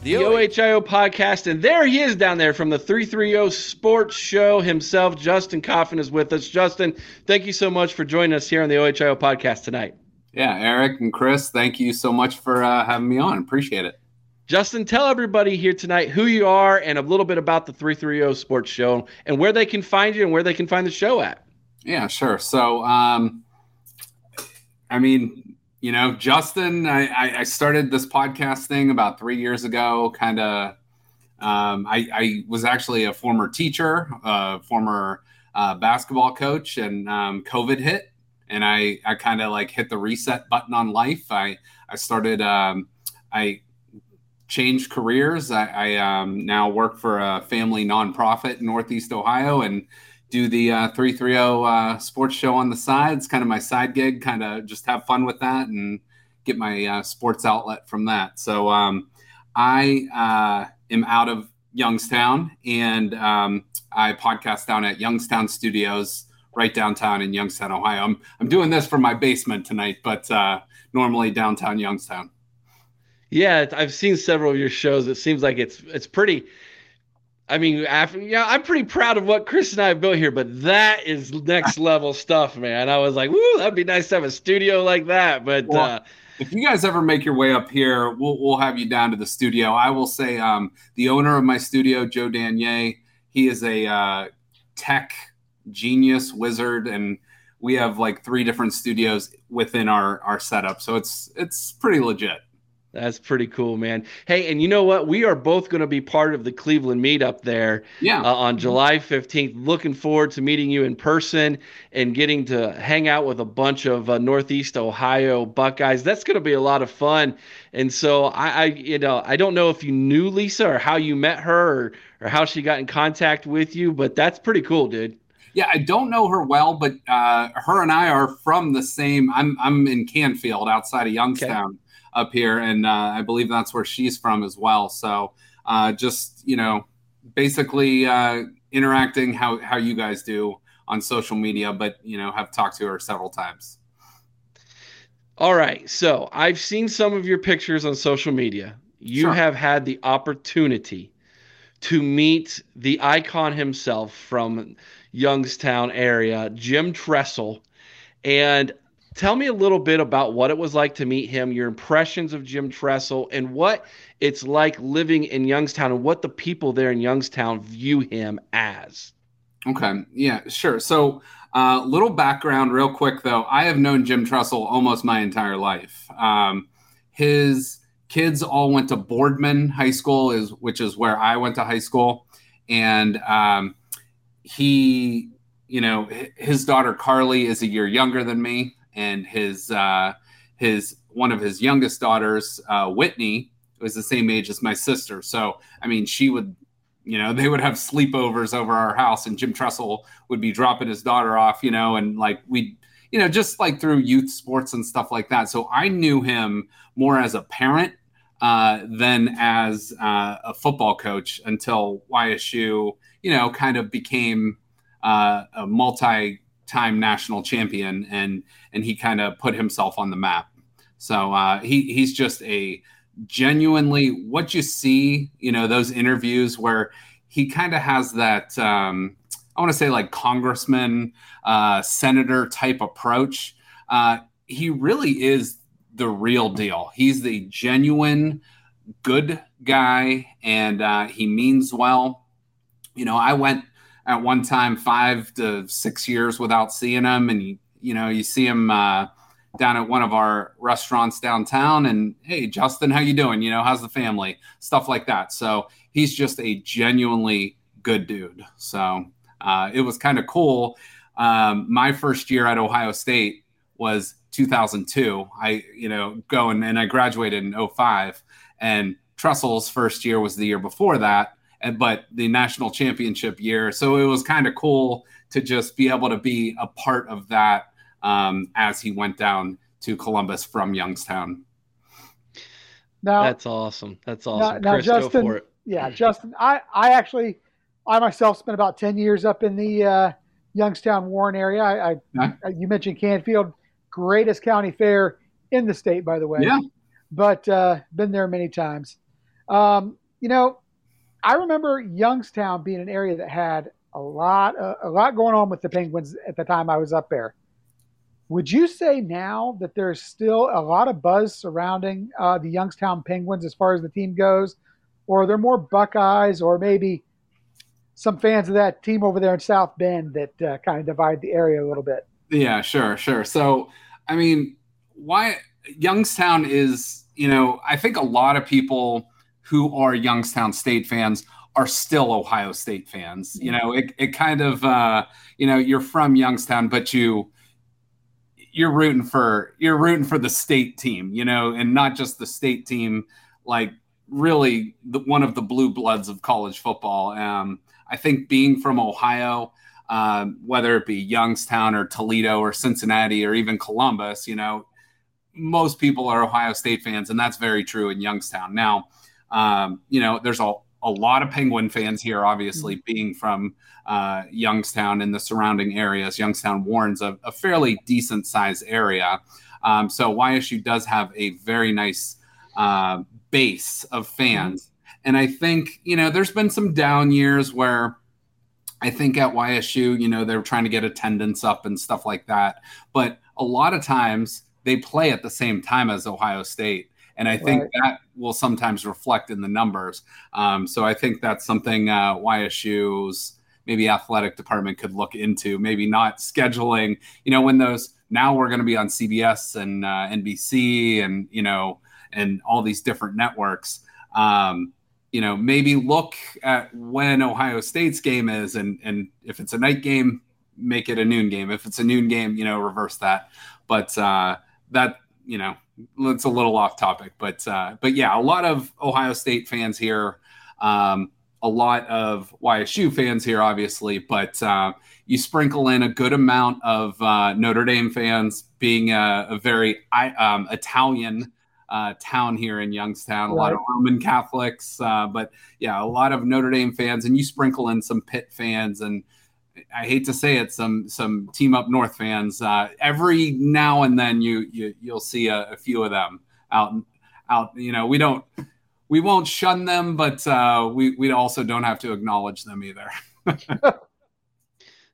the OHIO podcast, and there he is down there from the 330 Sports Show himself. Justin Coffin is with us. Justin, thank you so much for joining us here on the OHIO podcast tonight. Yeah, Eric and Chris, thank you so much for uh, having me on. Appreciate it. Justin, tell everybody here tonight who you are and a little bit about the 330 Sports Show and where they can find you and where they can find the show at. Yeah, sure. So, um, I mean, you know, Justin, I, I started this podcast thing about three years ago. Kind of, um, I, I, was actually a former teacher, a former uh, basketball coach, and um, COVID hit, and I, I kind of like hit the reset button on life. I, I started, um, I changed careers. I, I um, now work for a family nonprofit in Northeast Ohio, and do the uh, 330 uh, sports show on the side. It's kind of my side gig, kind of just have fun with that and get my uh, sports outlet from that. So um, I uh, am out of Youngstown and um, I podcast down at Youngstown Studios right downtown in Youngstown, Ohio. I'm, I'm doing this from my basement tonight, but uh, normally downtown Youngstown. Yeah, I've seen several of your shows. It seems like it's it's pretty I mean, after, yeah, I'm pretty proud of what Chris and I have built here, but that is next <laughs> level stuff, man. I was like, woo, that'd be nice to have a studio like that. But well, uh, if you guys ever make your way up here, we'll, we'll have you down to the studio. I will say, um, the owner of my studio, Joe Danier, he is a uh, tech genius wizard, and we have like three different studios within our our setup, so it's it's pretty legit. That's pretty cool, man. Hey, and you know what? We are both going to be part of the Cleveland meetup there yeah. Uh, on July 15th. Looking forward to meeting you in person and getting to hang out with a bunch of uh, Northeast Ohio Buckeyes. That's going to be a lot of fun. And so I, I, you know, I don't know if you knew Lisa or how you met her or, or how she got in contact with you, but that's pretty cool, dude. Yeah, I don't know her well, but uh, her and I are from the same. I'm I'm in Canfield, outside of Youngstown. Okay up here, and uh, I believe that's where she's from as well. So uh, just you know, basically uh, interacting how how you guys do on social media, but you know have talked to her several times. All right, so I've seen some of your pictures on social media. You Sure. have had the opportunity to meet the icon himself from Youngstown area, Jim Tressel, and tell me a little bit about what it was like to meet him, your impressions of Jim Tressel, and what it's like living in Youngstown and what the people there in Youngstown view him as. Okay. Yeah, sure. So, uh, little background, real quick though. I have known Jim Tressel almost my entire life. Um, his kids all went to Boardman High School, is which is where I went to high school, and um, he, you know, his daughter Carly is a year younger than me, and his uh, his one of his youngest daughters, uh, Whitney, was the same age as my sister. So, I mean, she would you know, <laughs> they would have sleepovers over our house, and Jim Tressel would be dropping his daughter off, you know, and like we, you know, just like through youth sports and stuff like that. So I knew him more as a parent uh, than as uh, a football coach until YSU, you know, kind of became uh, a multi-time national champion, and and he kind of put himself on the map. So uh, he he's just a genuinely what you see, you know, those interviews where he kind of has that um, I want to say like congressman, uh, senator type approach. Uh, he really is the real deal. He's the genuine good guy, and uh, he means well. You know, I went at one time five to six years without seeing him, and you, you know, you see him uh, down at one of our restaurants downtown, and hey, Justin, how you doing? You know, how's the family? Stuff like that. So he's just a genuinely good dude. So uh, it was kind of cool. Um, my first year at Ohio State was 2002. I, you know, going and I graduated in 05. And Tressel's first year was the year before that, but the national championship year. So it was kind of cool to just be able to be a part of that um, as he went down to Columbus from Youngstown. Now, That's awesome. That's awesome. now Chris, go Justin, for it. yeah, Justin, I, I actually, I myself spent about 10 years up in the uh, Youngstown, Warren area. I, I, Yeah. you mentioned Canfield, greatest county fair in the state, by the way. Yeah. But uh, been there many times. Um, you know, I remember Youngstown being an area that had a lot, uh, a lot going on with the Penguins at the time I was up there. Would you say now that there's still a lot of buzz surrounding uh, the Youngstown Penguins as far as the team goes, or are there more Buckeyes, or maybe some fans of that team over there in South Bend that uh, kind of divide the area a little bit? Yeah, sure, sure. So, I mean, why Youngstown is, you know, I think a lot of people who are Youngstown State fans are still Ohio State fans. You know, it, it kind of, uh, you know, you're from Youngstown, but you, you're rooting for you're rooting for the state team, you know, and not just the state team, like really the, one of the blue bloods of college football. Um, I think being from Ohio, um, whether it be Youngstown or Toledo or Cincinnati or even Columbus, you know, most people are Ohio State fans, and that's very true in Youngstown. Now, um, you know, there's a, a lot of Penguin fans here, obviously, being from uh, Youngstown and the surrounding areas. Youngstown Warren's a, a fairly decent sized area. Um, so YSU does have a very nice uh, base of fans. And I think, you know, there's been some down years where I think at YSU, you know, they're trying to get attendance up and stuff like that. But a lot of times they play at the same time as Ohio State. And I think Right. that will sometimes reflect in the numbers. Um, so I think that's something uh, YSU's maybe athletic department could look into. Maybe not scheduling, you know, when those now we're going to be on CBS and uh, NBC and, you know, and all these different networks. Um, you know, maybe look at when Ohio State's game is, and and if it's a night game, make it a noon game. If it's a noon game, you know, reverse that. But uh, that you know, it's a little off topic. But uh, but yeah, a lot of Ohio State fans here, um, a lot of YSU fans here, obviously. But uh, you sprinkle in a good amount of uh, Notre Dame fans, being a, a very I, um, Italian uh, town here in Youngstown. A lot of Roman Catholics, uh, but yeah, a lot of Notre Dame fans, and you sprinkle in some Pitt fans, and I hate to say it, some some team up north fans. Uh, every now and then you, you you'll see a, a, few of them out out. You know, we don't we won't shun them, but uh, we we also don't have to acknowledge them either. <laughs>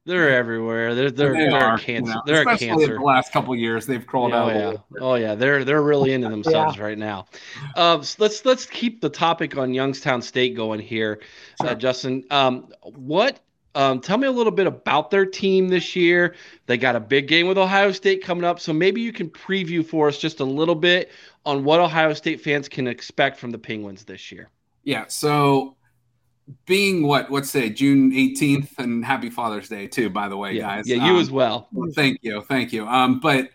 They're everywhere. They're they're, they they're are, a cancer. You know, they're a cancer. the last couple years, they've crawled yeah, out. Oh yeah. oh yeah, they're they're really into <laughs> themselves yeah. right now. Um, so let's let's keep the topic on Youngstown State going here, uh, sure. uh, Justin. Um, what? Um, tell me a little bit about their team this year. They got a big game with Ohio State coming up, so maybe you can preview for us just a little bit on what Ohio State fans can expect from the Penguins this year. Yeah. So being what what's say June 18th and happy Father's Day too, by the way, yeah, guys. Yeah, you um, as well. Thank you, thank you. Um, but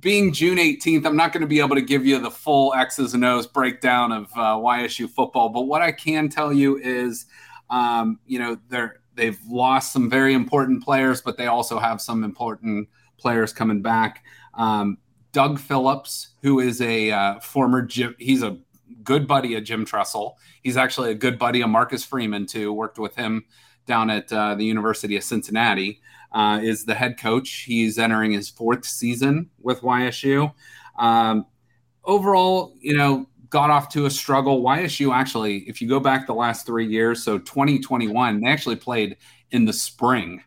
being June 18th, I'm not going to be able to give you the full X's and O's breakdown of uh, YSU football. But what I can tell you is, um, you know, they're they've lost some very important players, but they also have some important players coming back. Um, Doug Phillips, who is a uh, former gym, he's a good buddy of Jim Tressel. He's actually a good buddy of Marcus Freeman too. Worked with him down at uh, the University of Cincinnati. Uh, is the head coach. He's entering his fourth season with YSU. Um, overall, you know, got off to a struggle. YSU actually, if you go back the last three years, so 2021, they actually played in the spring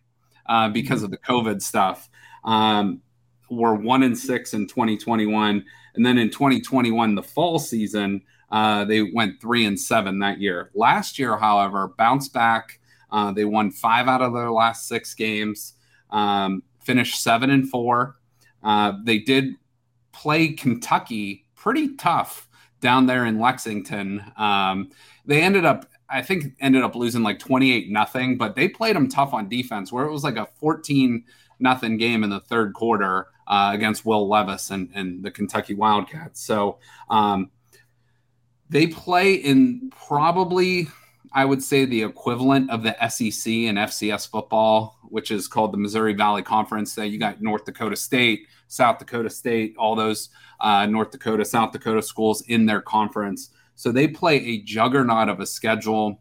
uh, because of the COVID stuff. Um, were one and six in 2021, and then in 2021, the fall season, uh, they went three and seven that year. Last year, however, bounced back. Uh, they won five out of their last six games, um, finished seven and four. Uh, they did play Kentucky pretty tough down there in Lexington. Um, they ended up, I think, ended up losing like 28 nothing, but they played them tough on defense where it was like a 14 nothing game in the third quarter uh, against Will Levis and, and the Kentucky Wildcats. So, um, they play in probably, I would say, the equivalent of the SEC and FCS football, which is called the Missouri Valley Conference. That you got North Dakota State, South Dakota State, all those uh, North Dakota, South Dakota schools in their conference. So they play a juggernaut of a schedule.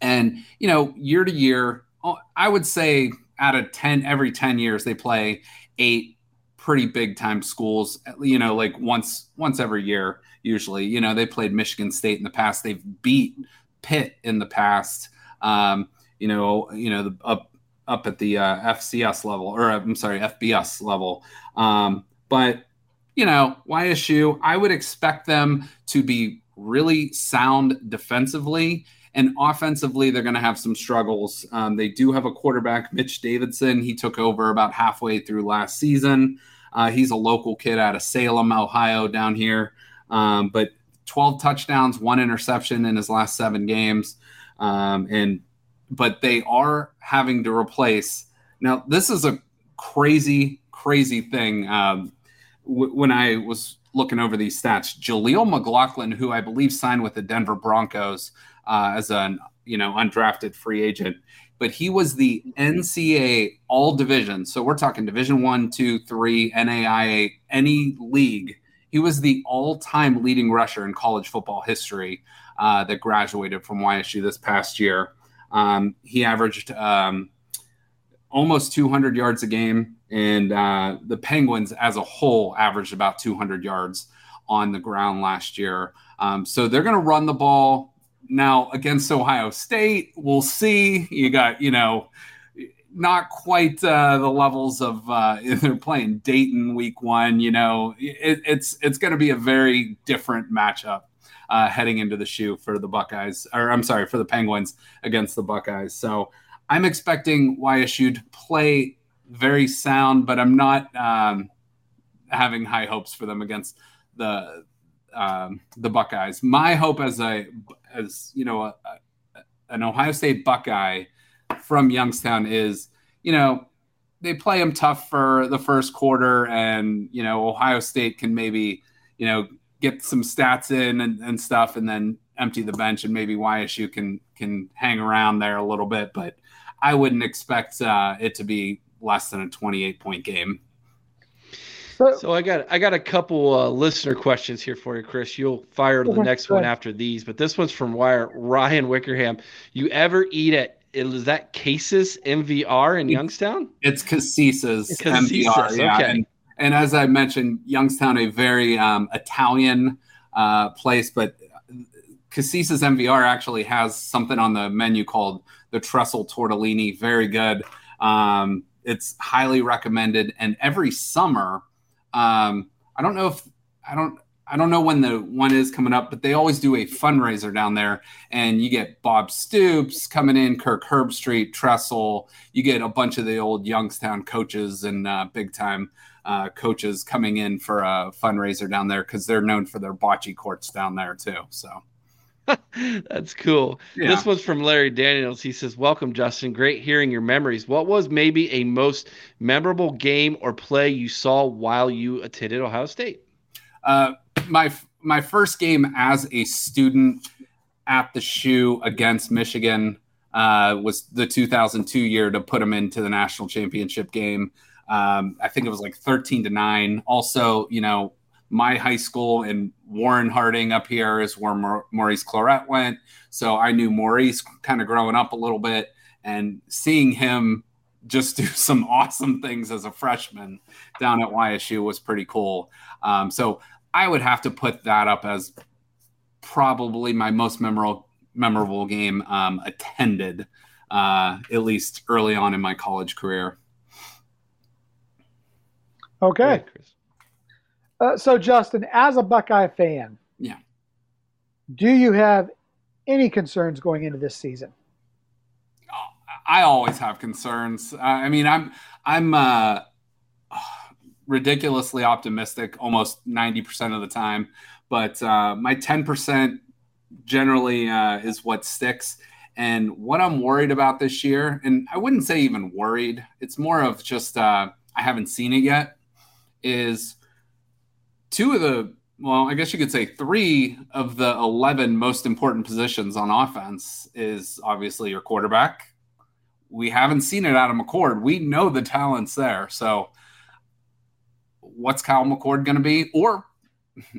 And, you know, year to year, oh, I would say out of 10, every 10 years, they play eight pretty big time schools, you know, like once, once every year usually. You know, they played Michigan State in the past. They've beat Pitt in the past. Um, you know, you know, the, up up at the uh, FCS level, or uh, I'm sorry, FBS level. Um, but you know, YSU, I would expect them to be really sound defensively. And offensively, they're going to have some struggles. Um, they do have a quarterback, Mitch Davidson. He took over about halfway through last season. Uh, he's a local kid out of Salem, Ohio, down here. Um, but 12 touchdowns, one interception in his last seven games. Um, and but they are having to replace. Now, this is a crazy, crazy thing. Um, w- when I was looking over these stats, Jaleel McLaughlin, who I believe signed with the Denver Broncos uh, as an you know undrafted free agent, but he was the NCAA All Division. So we're talking Division One, Two, Three, NAIA, any league he was the all-time leading rusher in college football history uh, that graduated from YSU this past year. Um, he averaged um, almost 200 yards a game, and uh, the Penguins as a whole averaged about 200 yards on the ground last year. Um, so they're going to run the ball now against Ohio State. We'll see. You got you know not quite uh, the levels of uh, <laughs> they're playing Dayton week one. You know, it, it's it's going to be a very different matchup uh, heading into the shoe for the Buckeyes, or I'm sorry, for the Penguins against the Buckeyes. So I'm expecting YSU to play very sound, but I'm not um, having high hopes for them against the um, the Buckeyes. My hope as a as you know a, a, an Ohio State Buckeye from Youngstown is, you know, they play them tough for the first quarter, and you know Ohio State can maybe, you know, get some stats in and, and stuff, and then empty the bench, and maybe YSU can can hang around there a little bit. But I wouldn't expect uh, it to be less than a 28 point game. So I got I got a couple uh, listener questions here for you, Chris. You'll fire the next one after these, but this one's from Wire Ryan Wickerham. You ever eat at is that Cases MVR in Youngstown? It's Cassese's Cassese's, MVR. Yeah. okay. And, and as I mentioned, Youngstown, a very um, Italian uh, place, but Cassese's MVR actually has something on the menu called the Tressel tortellini. Very good. Um, it's highly recommended. And every summer, um, I don't know if I don't I don't know when the one is coming up, but they always do a fundraiser down there, and you get Bob Stoops coming in, Kirk Herbstreit, Tressel. You get a bunch of the old Youngstown coaches and uh, big time uh, coaches coming in for a fundraiser down there because they're known for their bocce courts down there too. So <laughs> That's cool. Yeah. This one's from Larry Daniels. He says, Welcome, Justin. Great hearing your memories. What was maybe a most memorable game or play you saw while you attended Ohio State? Uh, my my first game as a student at the shoe against Michigan uh, was the 2002 year to put them into the national championship game. Um, I think it was like 13 to nine. Also, you know, my high school in Warren Harding up here is where Maur- Maurice Clarett went. So I knew Maurice kind of growing up a little bit and seeing him just <laughs> do some awesome things as a freshman down at YSU was pretty cool. Um, so I would have to put that up as probably my most memorable memorable game um, attended, uh, at least early on in my college career. Okay. Uh, so, Justin, as a Buckeye fan, Yeah. do you have any concerns going into this season? I always have concerns. Uh, I mean, I'm I'm uh, ridiculously optimistic almost 90% of the time, but uh, my 10% generally uh, is what sticks. And what I'm worried about this year, and I wouldn't say even worried, it's more of just uh, I haven't seen it yet, is two of the well, I guess you could say three of the 11 most important positions on offense is obviously your quarterback. We haven't seen it out of McCord. We know the talent's there. So, what's Kyle McCord going to be? Or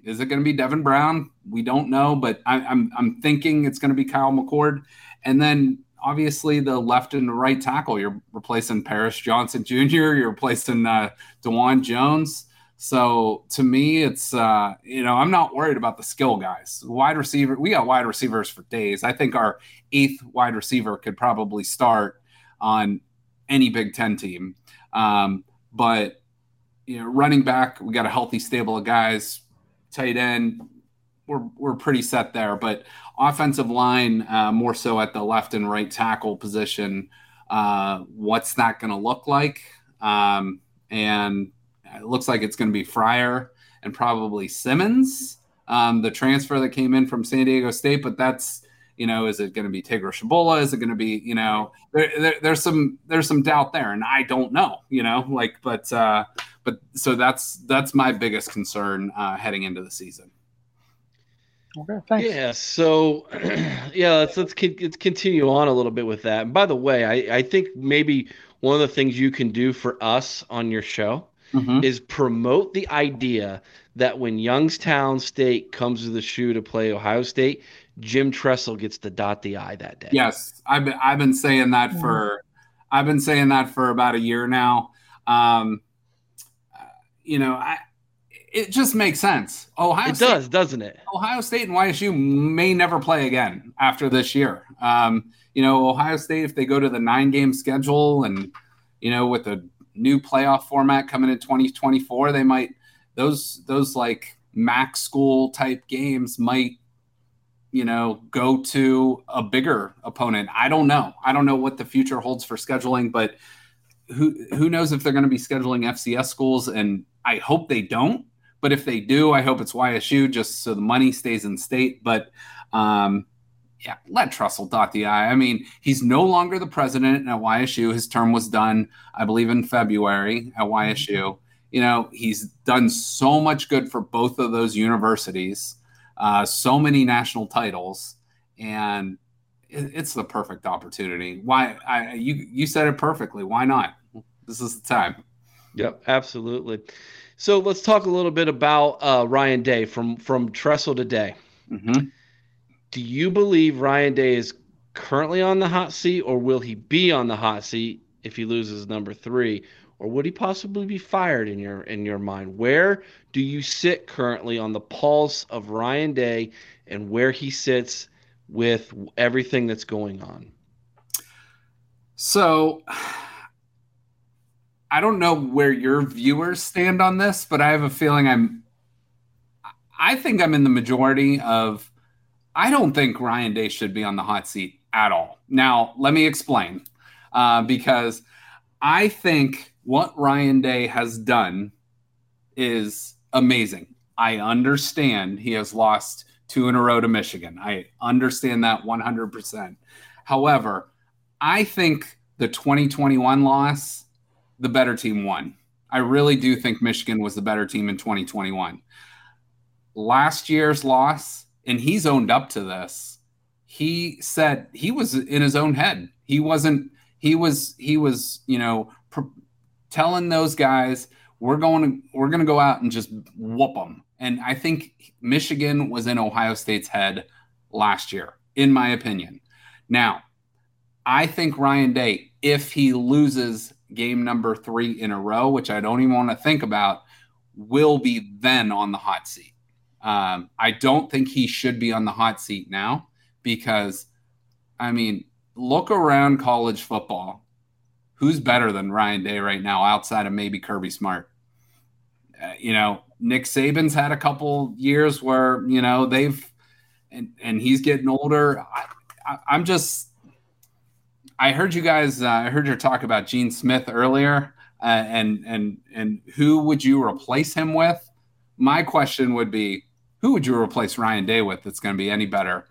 is it going to be Devin Brown? We don't know, but I, I'm I'm thinking it's going to be Kyle McCord. And then obviously the left and the right tackle. You're replacing Paris Johnson Jr. You're replacing uh, Dawand Jones. So to me, it's uh, you know I'm not worried about the skill guys. Wide receiver, we got wide receivers for days. I think our eighth wide receiver could probably start on any Big Ten team. Um, but you know, running back, we got a healthy stable of guys. Tight end, we're we're pretty set there. But offensive line, uh, more so at the left and right tackle position. Uh, what's that going to look like? Um, and it looks like it's going to be Fryar and probably Simmons, um, the transfer that came in from San Diego State. But that's you know, is it going to be Tegra Tshabola? Is it going to be you know? There, there, there's some there's some doubt there, and I don't know. You know, like but uh, but so that's that's my biggest concern uh, heading into the season. Okay, thanks. Yeah. So, <clears throat> yeah, let's let's, con- let's continue on a little bit with that. And by the way, I I think maybe one of the things you can do for us on your show Mhm. is promote the idea that when Youngstown State comes to the shoe to play Ohio State, Jim Tressel gets to dot the I that day. Yes, I've been, I've been saying that for I've been saying that for about a year now. Um, you know, I it just makes sense. Ohio It State, does, doesn't it? Ohio State and YSU may never play again after this year. Um, you know, Ohio State if they go to the nine game schedule and you know with a new playoff format coming in 2024, they might those those like MAC school type games might you know, go to a bigger opponent. I don't know. I don't know what the future holds for scheduling, but who who knows if they're going to be scheduling FCS schools? And I hope they don't. But if they do, I hope it's YSU just so the money stays in state. But um, yeah, let Tressel dot the I. I mean, he's no longer the president at YSU. His term was done, I believe, in February at YSU. You know, he's done so much good for both of those universities uh, so many national titles, and it, it's the perfect opportunity. Why? I, you you said it perfectly. Why not? This is the time. Yep, absolutely. So let's talk a little bit about uh, Ryan Day from from Tressel today. Mhm. Do you believe Ryan Day is currently on the hot seat, or will he be on the hot seat if he loses number three? Or would he possibly be fired in your in your mind? Where do you sit currently on the pulse of Ryan Day and where he sits with everything that's going on? So I don't know where your viewers stand on this, but I have a feeling I'm I think I'm in the majority of I don't think Ryan Day should be on the hot seat at all. Now, let me explain. Uh, because I think what Ryan Day has done is amazing. I understand he has lost two in a row to Michigan. I understand that 100%. However, I think the 2021 loss, the better team won. I really do think Michigan was the better team in 2021. Last year's loss, and he's owned up to this. He said he was in his own head. He wasn't, he was, he was, you know, pr- telling those guys, we're going to, we're going to go out and just whoop them. And I think Michigan was in Ohio State's head last year, in my opinion. Now, I think Ryan Day, if he loses game number three in a row, which I don't even want to think about, will be then on the hot seat. Um, I don't think he should be on the hot seat now because, I mean, look around college football. Who's better than Ryan Day right now outside of maybe Kirby Smart? Uh, you know, Nick Saban's had a couple years where you know they've and and he's getting older. I, I, I'm just. I heard you guys. Uh, I heard your talk about Gene Smith earlier, uh, and and and who would you replace him with? My question would be, who would you replace Ryan Day with? That's going to be any better?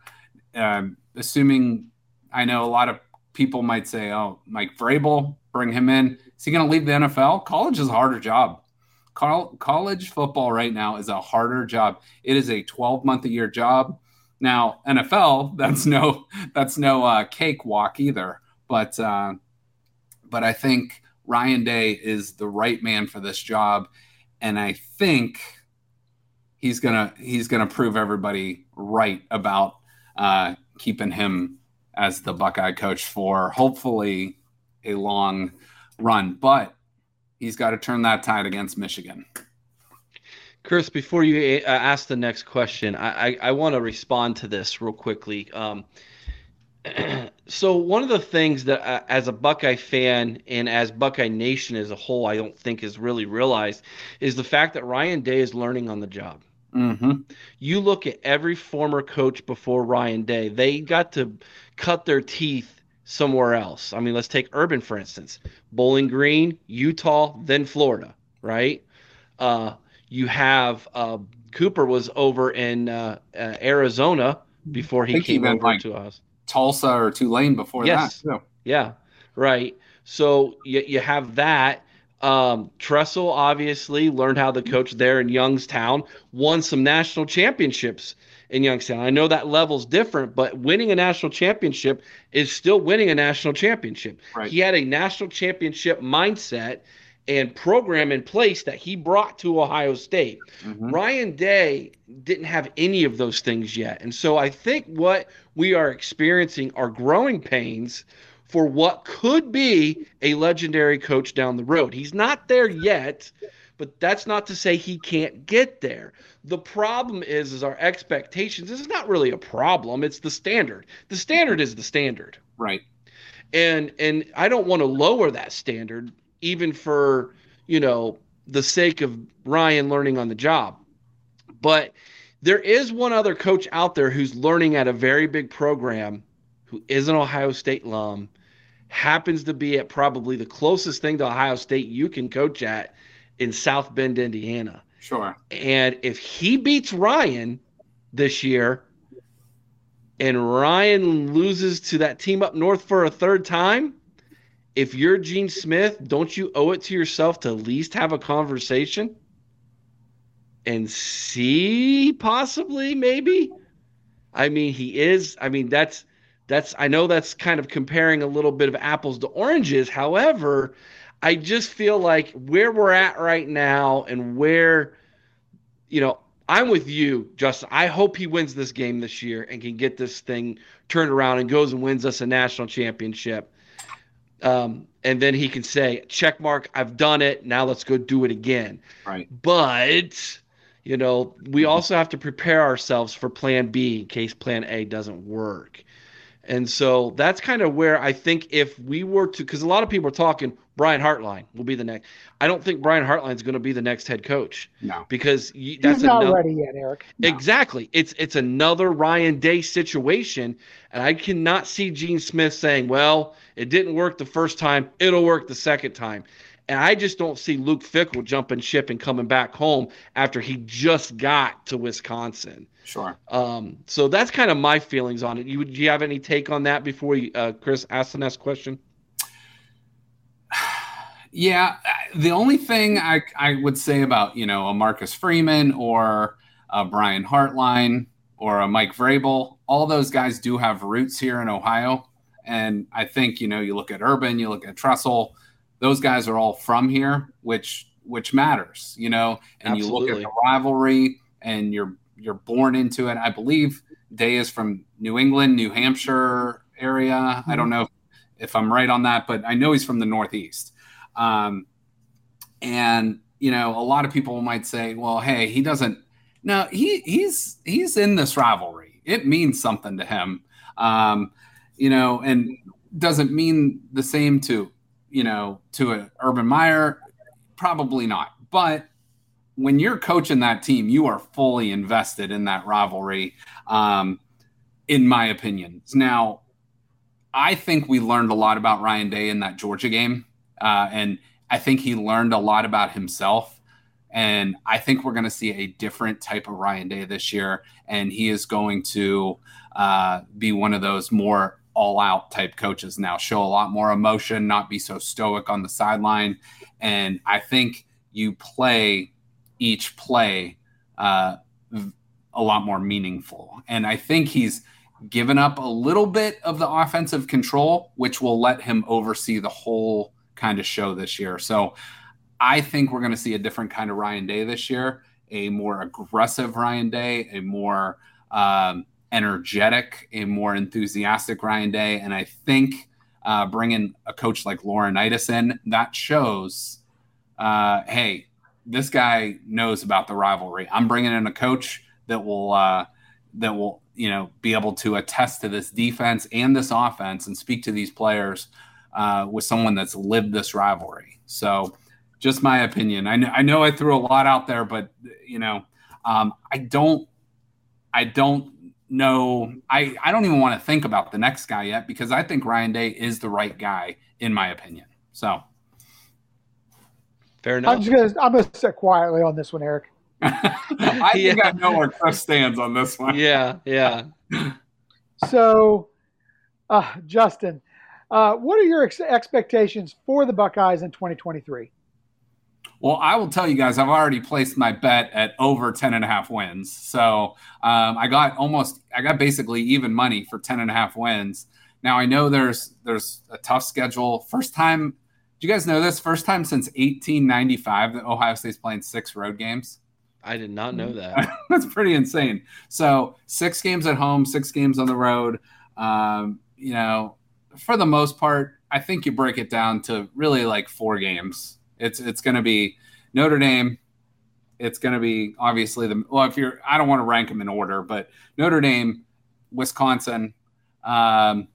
Um, assuming I know a lot of people might say, "Oh, Mike Vrabel, bring him in." Is he going to leave the NFL? College is a harder job college football right now is a harder job. It is a 12 month a year job. Now NFL, <laughs> that's no that's no uh, cakewalk either. But uh, but I think Ryan Day is the right man for this job, and I think he's gonna he's gonna prove everybody right about uh, keeping him as the Buckeye coach for hopefully a long run. But he's got to turn that tide against Michigan. Chris, before you uh, ask the next question, I, I, I want to respond to this real quickly. Um, <clears throat> so one of the things that uh, as a buckeye fan and as buckeye nation as a whole i don't think is really realized is the fact that ryan day is learning on the job mm-hmm. you look at every former coach before ryan day they got to cut their teeth somewhere else. I mean, let's take Urban for instance. Bowling Green, Utah, then Florida, right? Uh, you have uh, Cooper was over in uh, uh Arizona before he came over like to us. Tulsa or Tulane before yes. that. Too. Yeah, right. So you, you have that. Um, Tressel obviously learned how to coach there in Youngstown, won some national championships in Youngstown. I know that level's different, but winning a national championship is still winning a national championship. Right. He had a national championship mindset and program in place that he brought to Ohio State. Mm-hmm. Ryan Day didn't have any of those things yet. And so I think what we are experiencing are growing pains for what could be a legendary coach down the road. He's not there yet, but that's not to say he can't get there. The problem is is our expectations. This is not really a problem. It's the standard. The standard is the standard. Right. And and I don't want to lower that standard even for, you know, the sake of Ryan learning on the job. But there is one other coach out there who's learning at a very big program who is an Ohio State alum, happens to be at probably the closest thing to Ohio State you can coach at in South Bend, Indiana. Sure. And if he beats Ryan this year and Ryan loses to that team up north for a third time, if you're Gene Smith, don't you owe it to yourself to at least have a conversation and see possibly maybe? I mean, he is, I mean, that's that's I know that's kind of comparing a little bit of apples to oranges. However, I just feel like where we're at right now and where, you know, I'm with you, Justin. I hope he wins this game this year and can get this thing turned around and goes and wins us a national championship. Um, and then he can say, check mark, I've done it. Now let's go do it again. Right. But, you know, we also have to prepare ourselves for plan B in case plan A doesn't work. And so that's kind of where I think if we were to, because a lot of people are talking, Brian Hartline will be the next. I don't think Brian Hartline is going to be the next head coach. No, because you, He's that's not another, ready yet, Eric. Exactly. It's it's another Ryan Day situation, and I cannot see Gene Smith saying, "Well, it didn't work the first time; it'll work the second time." And I just don't see Luke Fickell jumping ship and coming back home after he just got to Wisconsin. Sure. Um, so that's kind of my feelings on it. You, do you have any take on that before you, uh, Chris asks the next question? Yeah, the only thing I, I would say about you know a Marcus Freeman or a Brian Hartline or a Mike Vrabel, all those guys do have roots here in Ohio, and I think you know you look at Urban, you look at Tressel, those guys are all from here, which which matters, you know, and Absolutely. you look at the rivalry, and you're you're born into it. I believe Day is from New England, New Hampshire area. I mm-hmm. don't know if I'm right on that, but I know he's from the Northeast. Um, and you know, a lot of people might say, "Well, hey, he doesn't." No, he he's he's in this rivalry. It means something to him, um, you know, and doesn't mean the same to you know to a Urban Meyer. Probably not, but when you're coaching that team, you are fully invested in that rivalry. Um, in my opinion, now I think we learned a lot about Ryan Day in that Georgia game. Uh, and I think he learned a lot about himself. And I think we're going to see a different type of Ryan Day this year. And he is going to uh, be one of those more all out type coaches now, show a lot more emotion, not be so stoic on the sideline. And I think you play each play uh, a lot more meaningful. And I think he's given up a little bit of the offensive control, which will let him oversee the whole kind of show this year. So I think we're going to see a different kind of Ryan Day this year, a more aggressive Ryan Day, a more um, energetic, a more enthusiastic Ryan Day. And I think uh, bringing a coach like Laurinaitis in, that shows, uh, hey, this guy knows about the rivalry. I'm bringing in a coach that will uh, that will you know be able to attest to this defense and this offense and speak to these players uh, with someone that's lived this rivalry. So, just my opinion. I know, I know I threw a lot out there, but you know, um, I don't, I don't know. I I don't even want to think about the next guy yet because I think Ryan Day is the right guy in my opinion. So, fair enough. I'm just gonna I'm gonna sit quietly on this one, Eric. <laughs> <laughs> I think Yeah. I know where Chris stands on this one. Yeah, yeah. So, uh, Justin, uh, what are your ex- expectations for the Buckeyes in 2023? Well, I will tell you guys, I've already placed my bet at over 10 and a half wins. So um, I got almost, I got basically even money for 10 and a half wins. Now I know there's, there's a tough schedule. First time, do you guys know this? First time since 1895 that Ohio State's playing six road games. I did not know that. <laughs> That's pretty insane. So six games at home, six games on the road. Um, you know, for the most part, I think you break it down to really like four games. It's it's going to be Notre Dame. It's going to be obviously the well. If you're, I don't want to rank them in order, but Notre Dame, Wisconsin, um,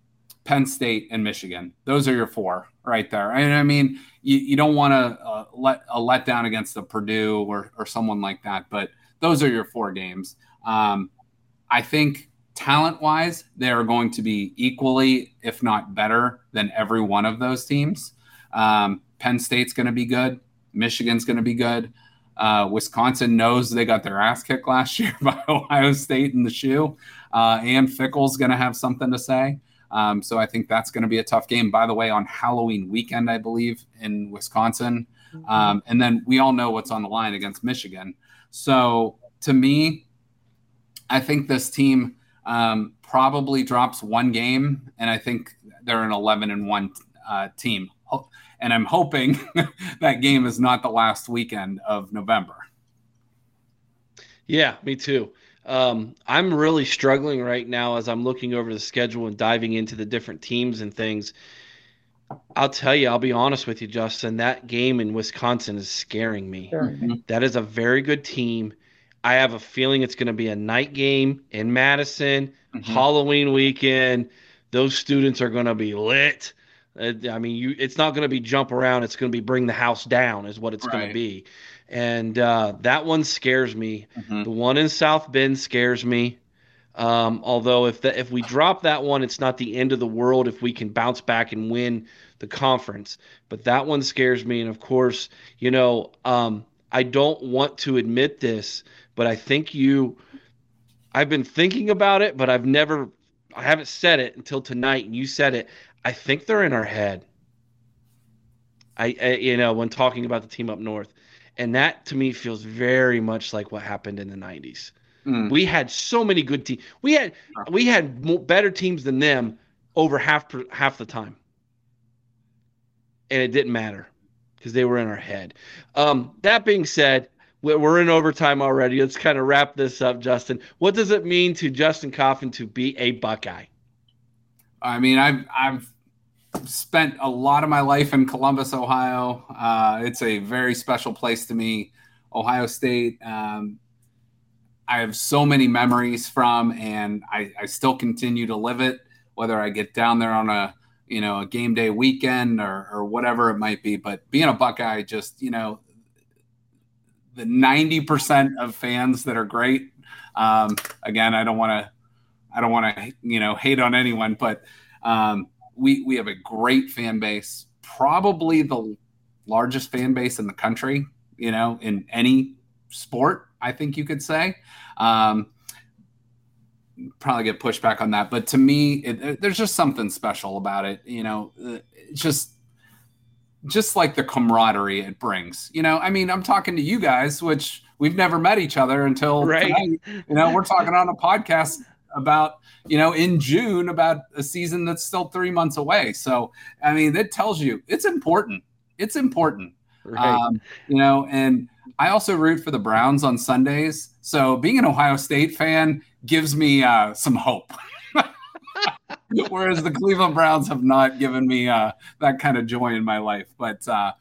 Penn State, and Michigan. Those are your four right there. And I mean, you, you don't want to uh, let a letdown against the Purdue or or someone like that, but those are your four games. Um, I think talent wise, they are going to be equally, if not better, than every one of those teams. Um, Penn State's going to be good. Michigan's going to be good. Uh, Wisconsin knows they got their ass kicked last year <laughs> by Ohio State in the shoe. Uh, and Fickell's going to have something to say. Um, so I think that's going to be a tough game. By the way, on Halloween weekend, I believe, in Wisconsin. Um, and then we all know what's on the line against Michigan. So to me, I think this team um, probably drops one game, and I think they're an 11 and 1 uh, team. And I'm hoping <laughs> that game is not the last weekend of November. Yeah, me too. Um, I'm really struggling right now as I'm looking over the schedule and diving into the different teams and things. I'll tell you, I'll be honest with you, Justin. That game in Wisconsin is scaring me. Mm-hmm. That is a very good team. I have a feeling it's going to be a night game in Madison, Mm-hmm. Halloween weekend. Those students are going to be lit. Uh, I mean, you it's not going to be jump around. It's going to be bring the house down, is what it's going to be. And uh, that one scares me. Mhm. The one in South Bend scares me. Um, although if the, if we drop that one, it's not the end of the world if we can bounce back and win the conference. But that one scares me. And of course, you know, um, I don't want to admit this, but I think you. I've been thinking about it, but I've never. I haven't said it until tonight, and you said it. I think they're in our head. I, I you know when talking about the team up north, and that to me feels very much like what happened in the '90s. Mm. We had so many good teams. We had we had better teams than them over half per, half the time, and it didn't matter because they were in our head. Um, that being said, we're in overtime already. Let's kind of wrap this up, Justin. What does it mean to Justin Coffin to be a Buckeye? I mean, I've I've spent a lot of my life in Columbus, Ohio. Uh, it's a very special place to me. Ohio State. Um, I have so many memories from, and I, I still continue to live it. Whether I get down there on a you know a game day weekend or or whatever it might be, but being a Buckeye, just you know, the ninety percent of fans that are great. Um, again, I don't want to I don't want to you know hate on anyone, but um, we we have a great fan base, probably the largest fan base in the country. You know, in any sport, I think you could say. Um, probably get pushback on that, but to me, it, it- there's just something special about it. You know, uh, it's just just like the camaraderie it brings. You know, I mean, I'm talking to you guys, which we've never met each other until Right. tonight. You know, we're talking on a podcast about you know in June about a season that's still three months away. So I mean, that tells you it's important. It's important. Right. Um, you know, and I also root for the Browns on Sundays. So being an Ohio State fan gives me uh, some hope. <laughs> <laughs> Whereas the Cleveland Browns have not given me uh, that kind of joy in my life. But uh,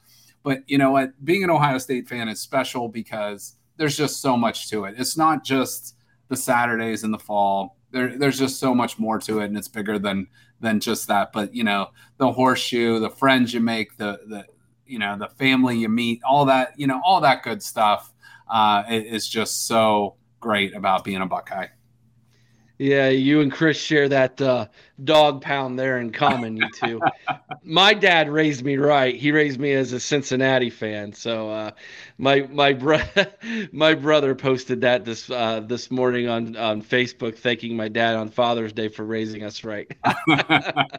but you know what? Being an Ohio State fan is special because there's just so much to it. It's not just the Saturdays in the fall. There, there's just so much more to it, and it's bigger than than just that. But you know, the horseshoe, the friends you make, the the you know, the family you meet, all that you know, all that good stuff uh, is just so great about being a Buckeye. Yeah, you and Chris share that uh, dog pound there in common, you two. my dad raised me right. He raised me as a Cincinnati fan. So uh, my my bro- <laughs> my brother posted that this uh, this morning on on Facebook, thanking my dad on Father's Day for raising us right. <laughs>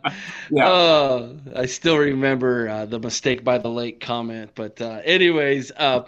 Uh, I still remember uh, the mistake by the lake comment. But uh, anyways, uh,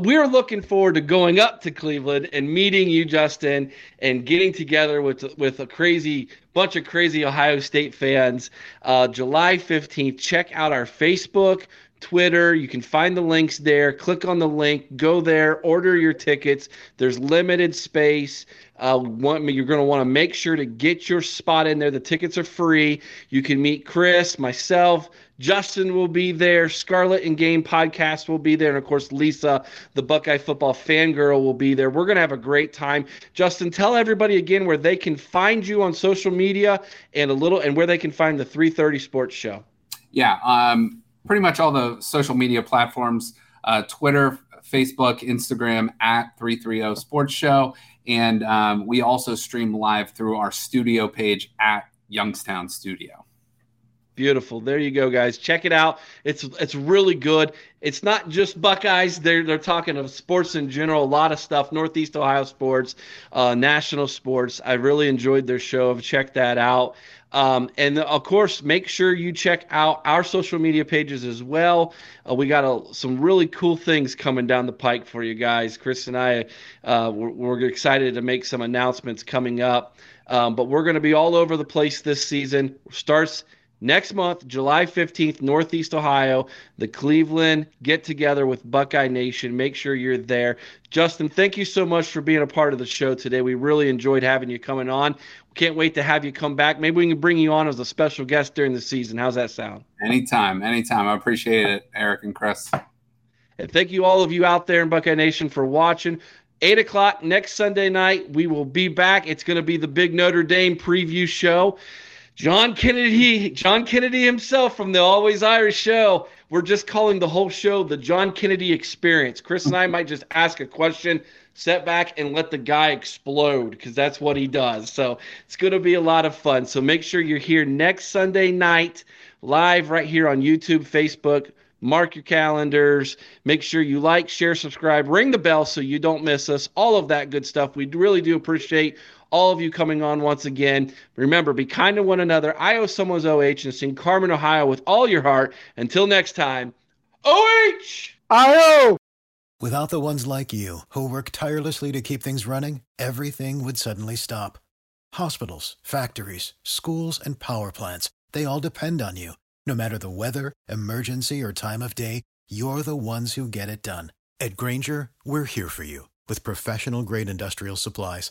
we're looking forward to going up to Cleveland and meeting you, Justin, and getting together with with a crazy bunch of crazy Ohio State fans. Uh, July fifteenth. Check out our Facebook. Twitter. You can find the links there. Click on the link, go there, order your tickets. There's limited space. Uh, want, you're going to want to make sure to get your spot in there. The tickets are free. You can meet Chris, myself, Justin will be there. Scarlet and Game podcast will be there. And of course, Lisa, the Buckeye football fangirl, will be there. We're going to have a great time. Justin, tell everybody again where they can find you on social media and a little and where they can find the 330 Sports Show. Yeah, um, pretty much all the social media platforms uh, Twitter, Facebook, Instagram at 330 Sports Show. And um, we also stream live through our studio page at Youngstown Studio. Beautiful. There you go, guys. Check it out. It's it's really good. It's not just Buckeyes. They're they're talking of sports in general. A lot of stuff. Northeast Ohio sports, uh, national sports. I really enjoyed their show. Check that out. Um, and of course, make sure you check out our social media pages as well. Uh, we got a, some really cool things coming down the pike for you guys. Chris and I, uh, we're, we're excited to make some announcements coming up. Um, but we're going to be all over the place this season. Starts next month, July 15th, Northeast Ohio, the Cleveland get together with Buckeye Nation. Make sure you're there. Justin, thank you so much for being a part of the show today. We really enjoyed having you coming on. Can't wait to have you come back. Maybe we can bring you on as a special guest during the season. How's that sound? Anytime, anytime. I appreciate it, Eric and Chris. And thank you, all of you out there in Buckeye Nation, for watching. 8 o'clock next Sunday night, we will be back. It's going to be the big Notre Dame preview show. John Kennedy, John Kennedy himself from the Always Irish show. We're just calling the whole show the John Kennedy Experience. Chris and I might just ask a question, set back, and let the guy explode because that's what he does. So it's going to be a lot of fun. So make sure you're here next Sunday night, live right here on YouTube, Facebook. Mark your calendars. Make sure you like, share, subscribe, ring the bell so you don't miss us. All of that good stuff. We really do appreciate all of you coming on once again. Remember, be kind to one another. I owe someone's OH and sing Carmen, Ohio with all your heart. Until next time, OH! I owe! Without the ones like you, who work tirelessly to keep things running, everything would suddenly stop. Hospitals, factories, schools, and power plants, they all depend on you. No matter the weather, emergency, or time of day, you're the ones who get it done. At Grainger, we're here for you with professional grade industrial supplies.